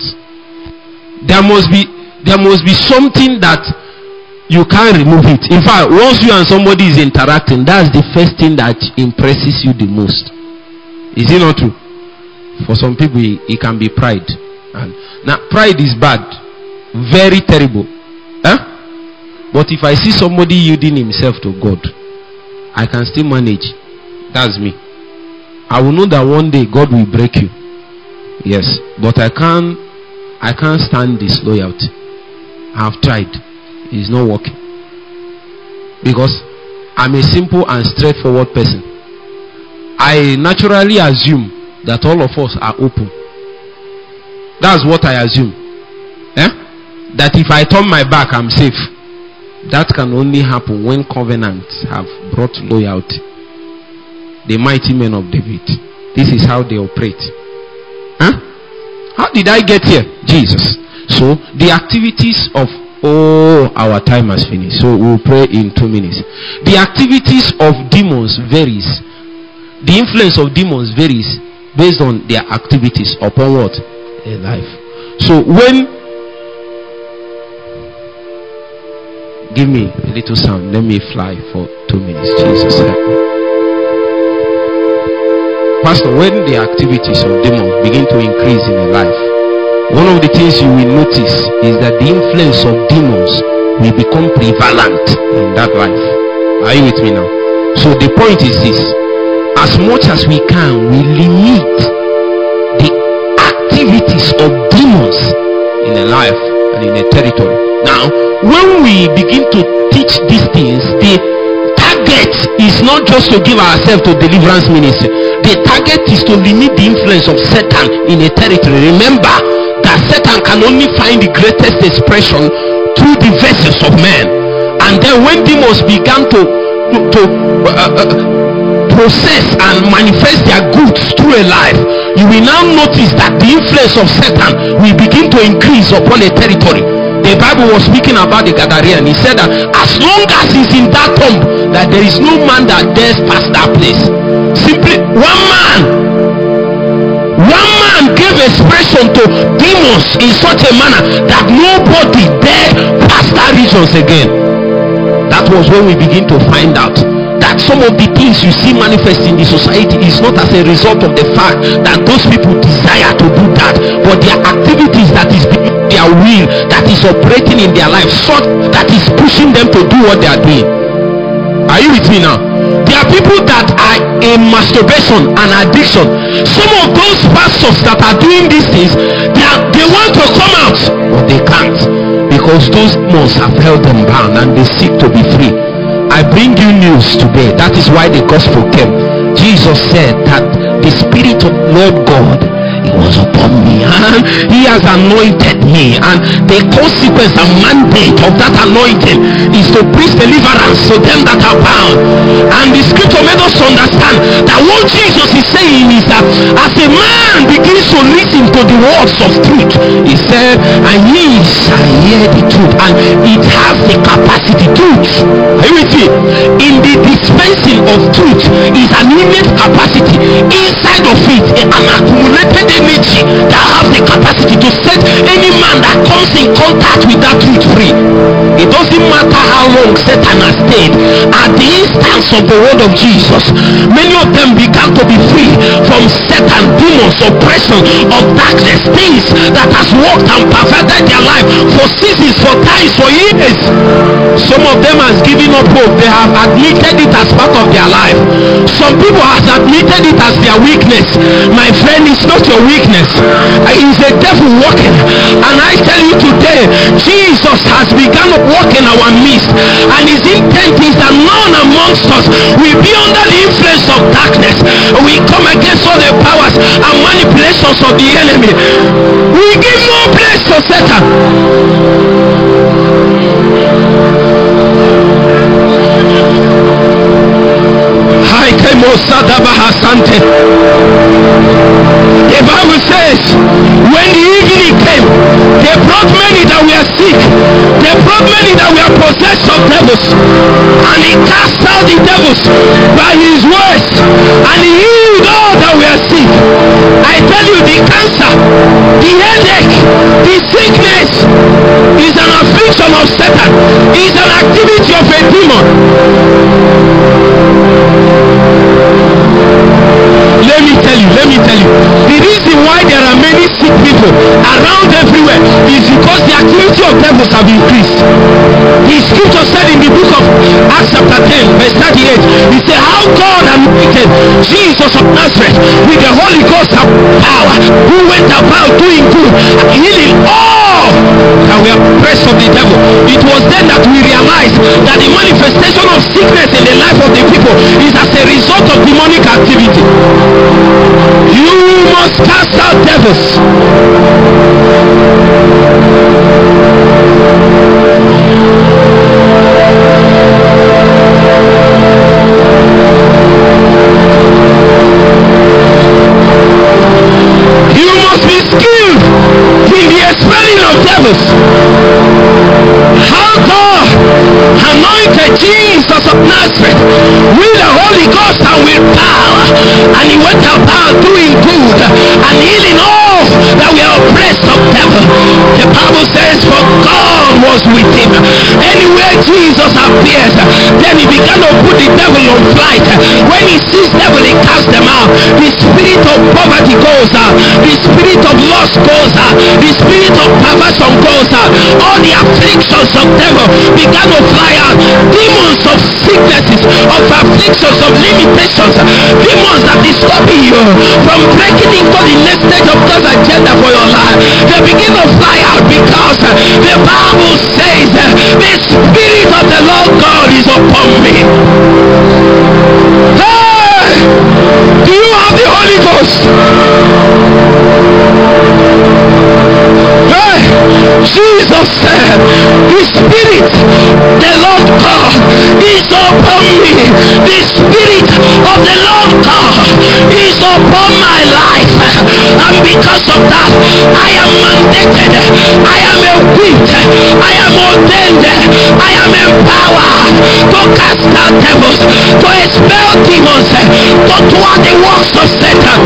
There must be there must be something that you can't remove it. In fact, once you and somebody is interacting, that's the first thing that impresses you the most. Is it not true? For some people, it, it can be pride. And now, pride is bad, very terrible. Huh? But if I see somebody yielding himself to God, I can still manage. That's me. I will know that one day God will break you. Yes, but I can't. I can't stand disloyalty. I have tried It's not working. Because I'm a simple and straightforward person. I naturally assume that all of us are open. That's what I assume. Eh? That if I turn my back, I'm safe. That can only happen when covenants have brought loyalty. The mighty men of David. This is how they operate. Huh? How did I get here? Jesus. So the activities of Oh, our time has finished. So we'll pray in two minutes. The activities of demons varies. The influence of demons varies based on their activities upon what? A life. So when give me a little sound, let me fly for two minutes. Jesus help. Pastor, when the activities of demons begin to increase in a life, one of the things you will notice is that the influence of demons will become prevalent in that life. Are you with me now? So the point is this as much as we can, we limit the activities of demons in a life and in a territory. Now, when we begin to teach these things, the target is not just to give ourselves to deliverance ministry. The target is to limit the influence of Satan in a territory. Remember, that Satan can only find the greatest expression through the vessels of men. And then when demons began to, to, uh, uh, uh, process and manifest their goods through a life, you will now notice that the influence of Satan will begin to increase upon a territory. The Bible was speaking about the Gadarene. He said that as long as he's in that tomb, that there is no man that dares pass that place. Simply one man one man gave expression to demons in such a manner that nobody dared pass that regions again. That was when we begin to find out that some of the things you see manifest in the society is not as a result of the fact that those people desire to do that, but their activities that is their will that is operating in their life, that is pushing them to do what they are doing. Are you with me now? There are people that are in masturbation and addiction. Some of those pastors that are doing these things, they, are, they want to come out, but they can't because those demons have held them bound and they seek to be free. I bring you news today. That is why the gospel came. Jesus said that the Spirit of Lord God was upon me. And he has anointed me. And the consequence and mandate of that anointing is to preach deliverance to them that are bound. And the scripture made us understand that what Jesus is saying is that as a man begins to listen to the words of truth, he said, and ye shall hear the truth. And it has the capacity, truth. Are you with me? In the dispensing of truth is an innate capacity. Inside of it, an accumulated energy that has the capacity to set any man that comes in contact with that truth free. It doesn't matter how long Satan has stayed. At the instance of the word of Jesus, many of them began to be free from Satan, demons, oppression, of darkness, things that has worked and perverted their life for seasons, for times, for years. Some of them has given up hope. They have admitted it as part of their life. Some people has admitted it as their weakness. My friend, it's not your weakness. It's a devil walking? And I tell you today, Jesus has begun in our midst. And his intent is that none amongst us will be under the influence of darkness. We come against all the powers and manipulations of the enemy. We give no place to Satan. The Bible says, when the evening came, they brought many that were sick. They brought many that were possessed of devils. And he cast out the devils by his words. And he healed all that were sick. I tell you, the cancer, the headache, the sickness is an affliction of Satan. Is an activity of a demon. Let me tell you, let me tell you. The reason why there are many sick people around everywhere is because the activity of devils have increased. The scripture said in the book of Acts chapter 10, verse 38, he said, How God anointed Jesus of Nazareth with the Holy Ghost and power, who went about doing good healing all that were oppressed of the devil. It was then that we realized that the manifestation of sickness in the life of the people is as a result of demonic activity. From breaking into the next stage of God's agenda for your life. They begin to fly out because the Bible says the spirit of the Lord God is upon me. Hey! Do you have the Holy Ghost? Hey! Jesus said, The Spirit, the Lord God, is upon me. The Spirit of the Lord God is upon my life. And because of that, I am mandated, I I am ordained, I am empowered to cast out devils, to expel demons, to thwart the works of Satan.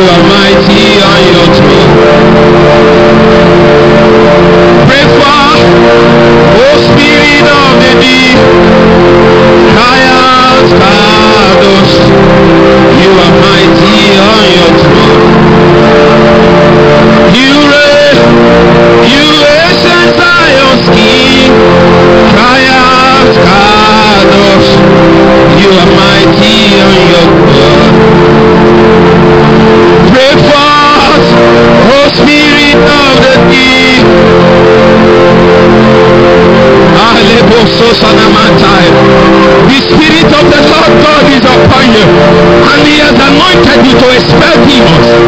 ayuda. Jesus.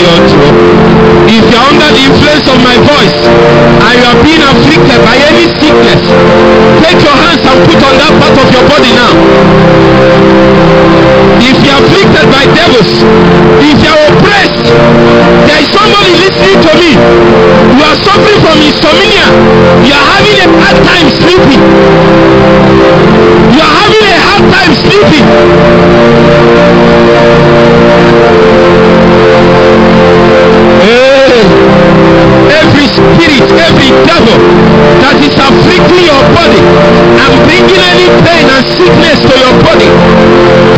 Your. If you are under the influence of my voice and you are being afflicted by any sickness, take your hands and put on that part of your body now. If you are afflicted by devils, if you are oppressed, there is somebody listening to me. You are suffering from insomnia. You are having a hard time sleeping. And sickness to your body,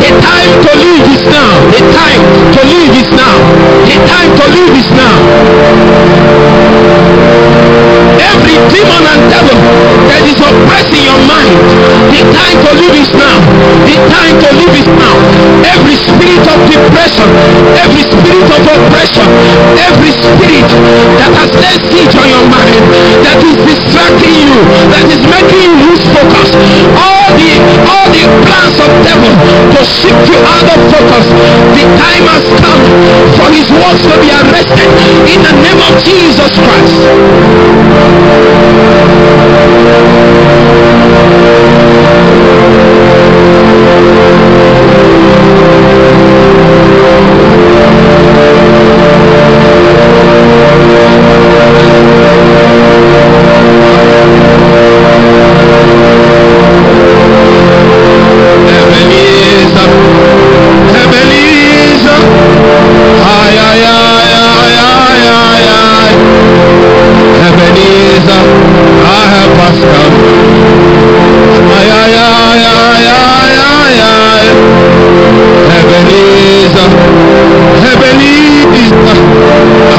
the time to live is now. The time to live is now. The time to live is now. Every demon and devil that is oppressing your mind, the time to live is now. The time to live is now. Every spirit of depression, every spirit of oppression, every spirit that has laid siege on your mind, that is distracting you, that is making you lose focus. All the plans of devil to shift you out of focus. The time has come for his works to be arrested in the name of Jesus Christ. Ebenezer, our help has come. Ay ay ay ay ay ay ay. Ebenezer, Ebenezer,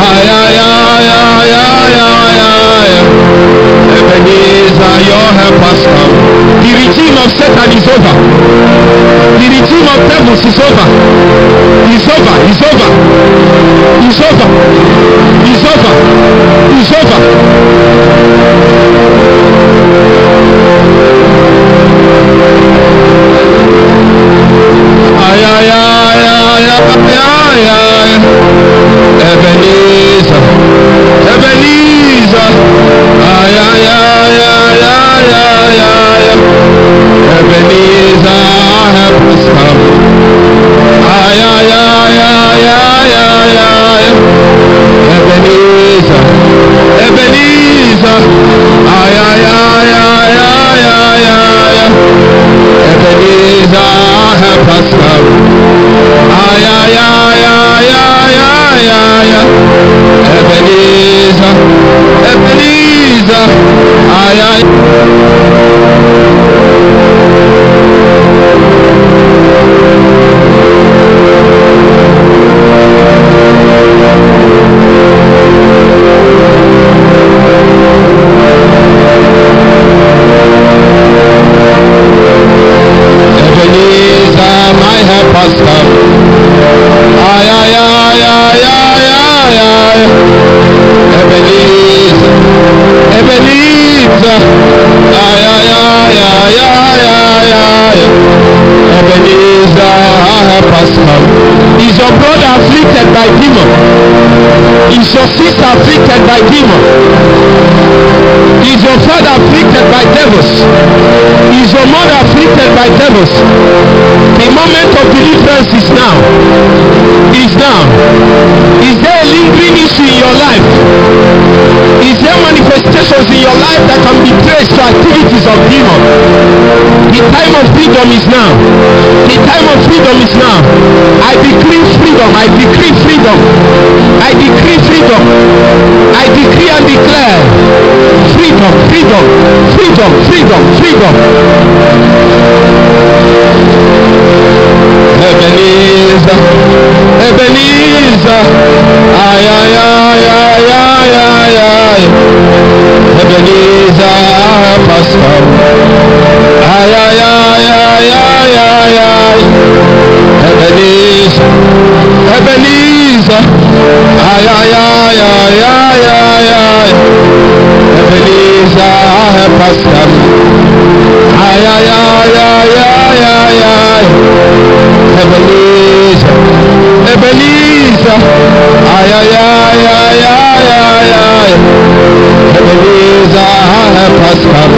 ay ay ay ay ay ay ay. Ebenezer, your help has come. The regime of Satan is over. The regime of devils is over. It's over. It's over. It's over. It's over. It's over. Ay, ay, ay, ay, ay, ay, ay. Ebenezer. Ebenezer. Ay, ay, ay, ay, ay, ay, ay. Ebenezer, help has come. i भस्म आया या या या या या या Ebenezer Ebenezer आया afflicted by devils? Is your mother afflicted by devils? The moment of deliverance is now. Is now. Is there a lingering issue in your life? Manifestations in your life that can be traced to activities of demon? The time of freedom is now. The time of freedom is now. I decree freedom. I decree freedom. I decree freedom. I decree and declare freedom, freedom, freedom, freedom, freedom, freedom. Ebenezer, Ebenezer, ay, ay, ay, ay, ay, ay, ay. Ebenezer, come. Ay, ay, ay, ay, ay, ay, ay. Ebenezer, Ebenezer, ay, ay, ay, ay, ay, ay, ay. Ebenezer, come. Ay, ay, ay, ay, ay, ay, ay. Ebenezer, Ebenezer, ay, ay, ay, ay, ay, ay, ay. Ebenezer, help us come.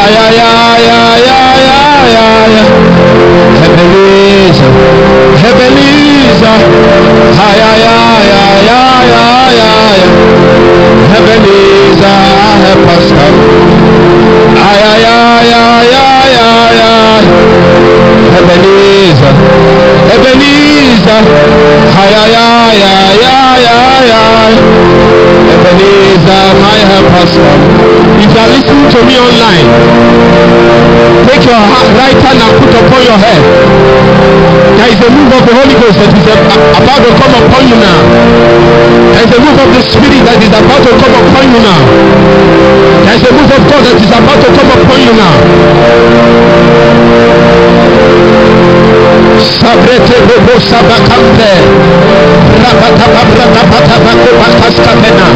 Ay, ay, ay, ay, ay, ay, ay. Ebenezer, Ebenezer, ay, ay, ay, ay, ay, ay, ay. Ebenezer, help us come. Ay, ay, ay, ay, ay, Ebenezer, ay, ay. Ebenezer, my help has come. If you are listening to me online, take your right hand and put upon your head. There is a move of the Holy Ghost that is about to come upon you now. There is a move of the Spirit that is about to come upon you now. There is a move of God that is about to come upon you now. Sabrete bobo sabakampe. Rapatapabratapatabako bakaskapena.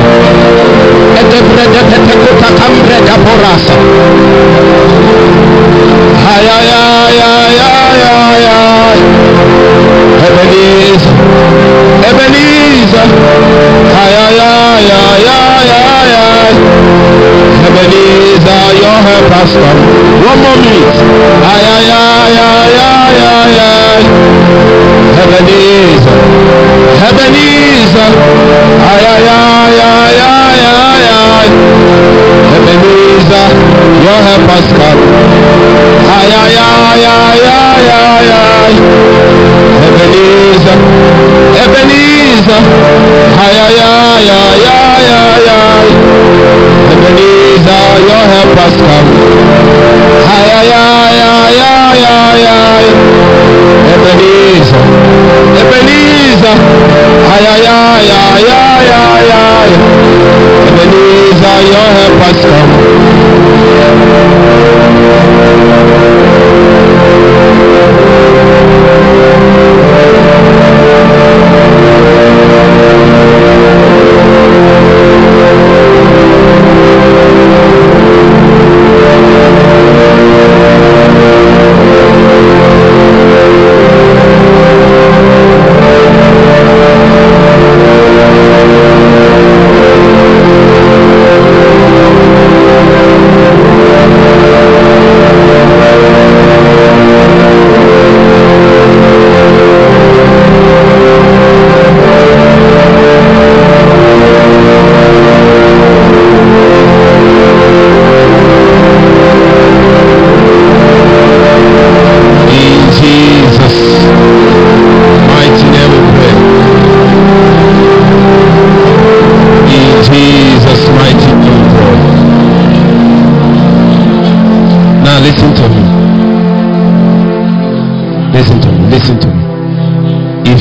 Edebrede petekota kambre da borasa. Ay, ay, ay, ay, ay, ay, ay. Ebenezer, Ebenezer. Ebenezer, your help has. One more minute. Ay, Ebenezer, Ebenezer, ay, ay, ay, ay, ay, ay, ay. Ebenezer, your help has come. Ay, ay, ay, ay, ay, ay, ay. Ebenezer, Ebenezer, ay, ay, ay, ay, ay, ay, ay. Ebenezer, your help has come. Ay, ay, ay, Ebenezer, ay, ay, ay, ay, ay, ay, ay. Ebenezer, your help has come. Thank.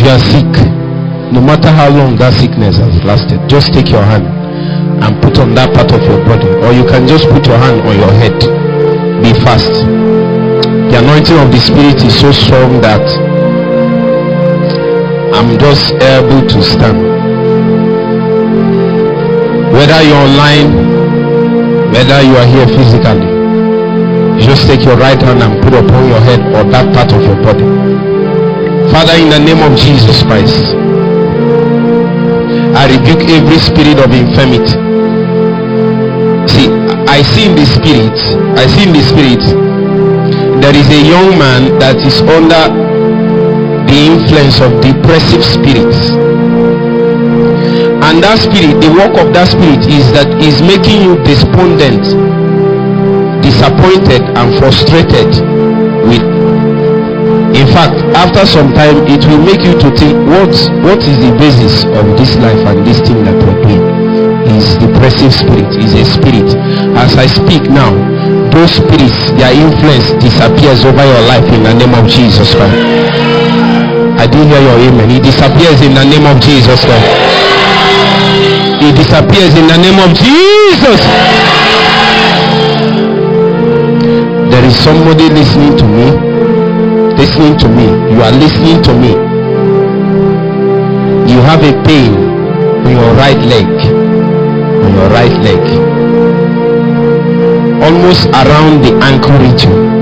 You are sick, no matter how long that sickness has lasted, just take your hand and put on that part of your body, or you can just put your hand on your head. Be fast. The anointing of the Spirit is so strong that I'm just able to stand. Whether you're online, whether you are here physically, just take your right hand and put upon your head or that part of your body. Father, in the name of Jesus Christ, I rebuke every spirit of infirmity. See, I see in the spirit, I see in the spirit, there is a young man that is under the influence of depressive spirits and that spirit the work of that spirit is that is making you despondent disappointed and frustrated in fact after some time it will make you to think what what is the basis of this life and this thing that we're doing is depressive spirit is a spirit as i speak now those spirits their influence disappears over your life in the name of jesus christ I didn't hear your amen. It disappears in the name of Jesus Christ. He disappears in the name of Jesus. There is somebody listening to me. Listening to me. You are listening to me. You have a pain on your right leg. On your right leg. Almost around the ankle region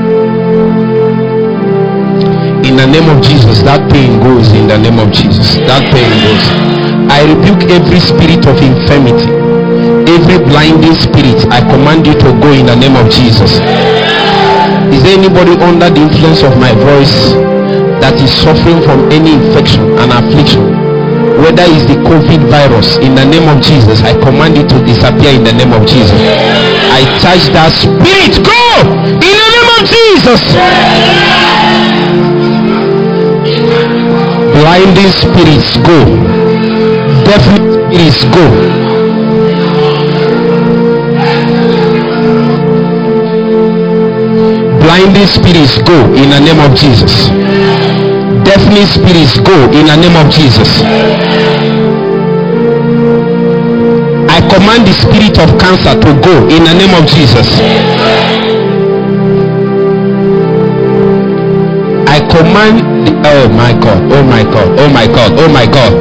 in the name of Jesus, that pain goes in the name of Jesus. That pain goes. I rebuke every spirit of infirmity, every blinding spirit. I command you to go in the name of Jesus. Is there anybody under the influence of my voice that is suffering from any infection and affliction? Whether it's the COVID virus, in the name of Jesus, I command it to disappear in the name of Jesus. I charge that spirit, go! In the name of Jesus. Blinding spirits go. Deaf spirits go blinding spirits go in the name of jesus deafening spirits go in the name of jesus i command the spirit of cancer to go in the name of jesus i command the Oh my God. Oh my God. Oh my God. Oh my God.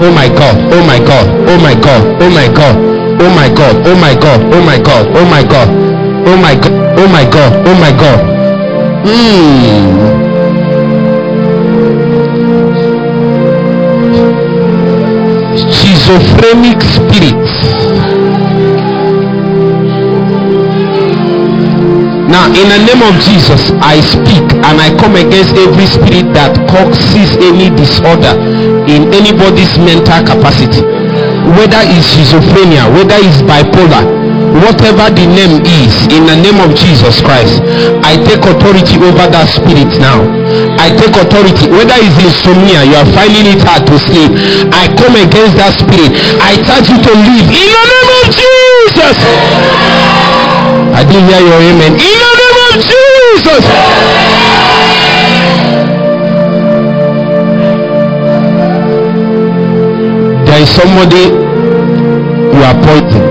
Oh my God. Oh my God. Oh my God. Oh my God. Oh my God. Oh my God. Oh my God. Oh my God. Oh my God. Oh my God. Oh my God. Hmm. Schizophrenic spirits Now, in the name of Jesus, I speak and I come against every spirit that causes any disorder in anybody's mental capacity, whether it's schizophrenia, whether it's bipolar, whatever the name is, in the name of Jesus Christ, I take authority over that spirit now. I take authority, whether it's insomnia, you are finding it hard to sleep. I come against that spirit. I charge you to live in the name of Jesus. I didn't hear your amen. In the name of Jesus. There is somebody you are pointing.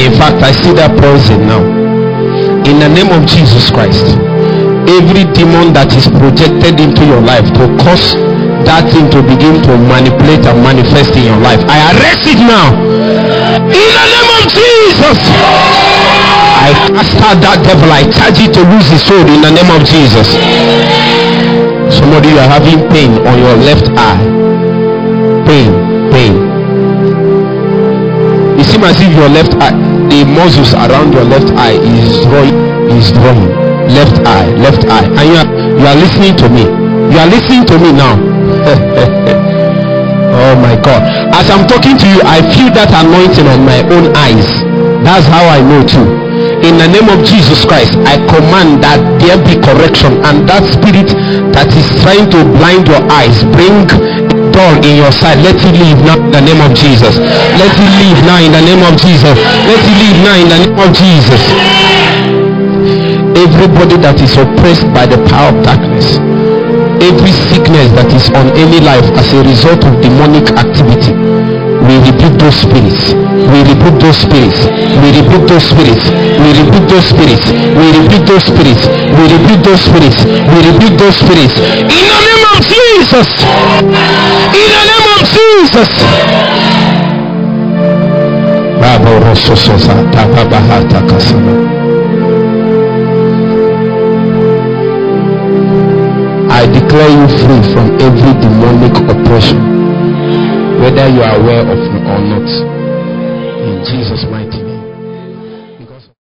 In fact, I see that poison now. In the name of Jesus Christ, every demon that is projected into your life to cause that thing to begin to manipulate and manifest in your life, I arrest it now. In the name of Jesus. I cast out that devil. I charge you to lose his soul in the name of Jesus. Somebody, you are having pain on your left eye. Pain, pain. It seems as if your left eye, the muscles around your left eye is drawing, is drawing. Left eye, left eye. And you are, you are listening to me. You are listening to me now. oh my God. As I'm talking to you, I feel that anointing on my own eyes. That's how I know too in the name of Jesus Christ, I command that there be correction and that spirit that is trying to blind your eyes, bring in your sight. Let it leave now in the name of Jesus. Let it leave now in the name of Jesus. Let it leave now in the name of Jesus. Everybody that is oppressed by the power of darkness, every sickness that is on any life as a result of demonic activity rebuke those spirits. We rebuke those spirits. We rebuke those spirits. We rebuke those spirits. We rebuke those spirits. We rebuke those spirits. We rebuke those spirits. In the name of jesus. In the name of jesus. I declare you free from every demonic oppression, whether you are aware of or not.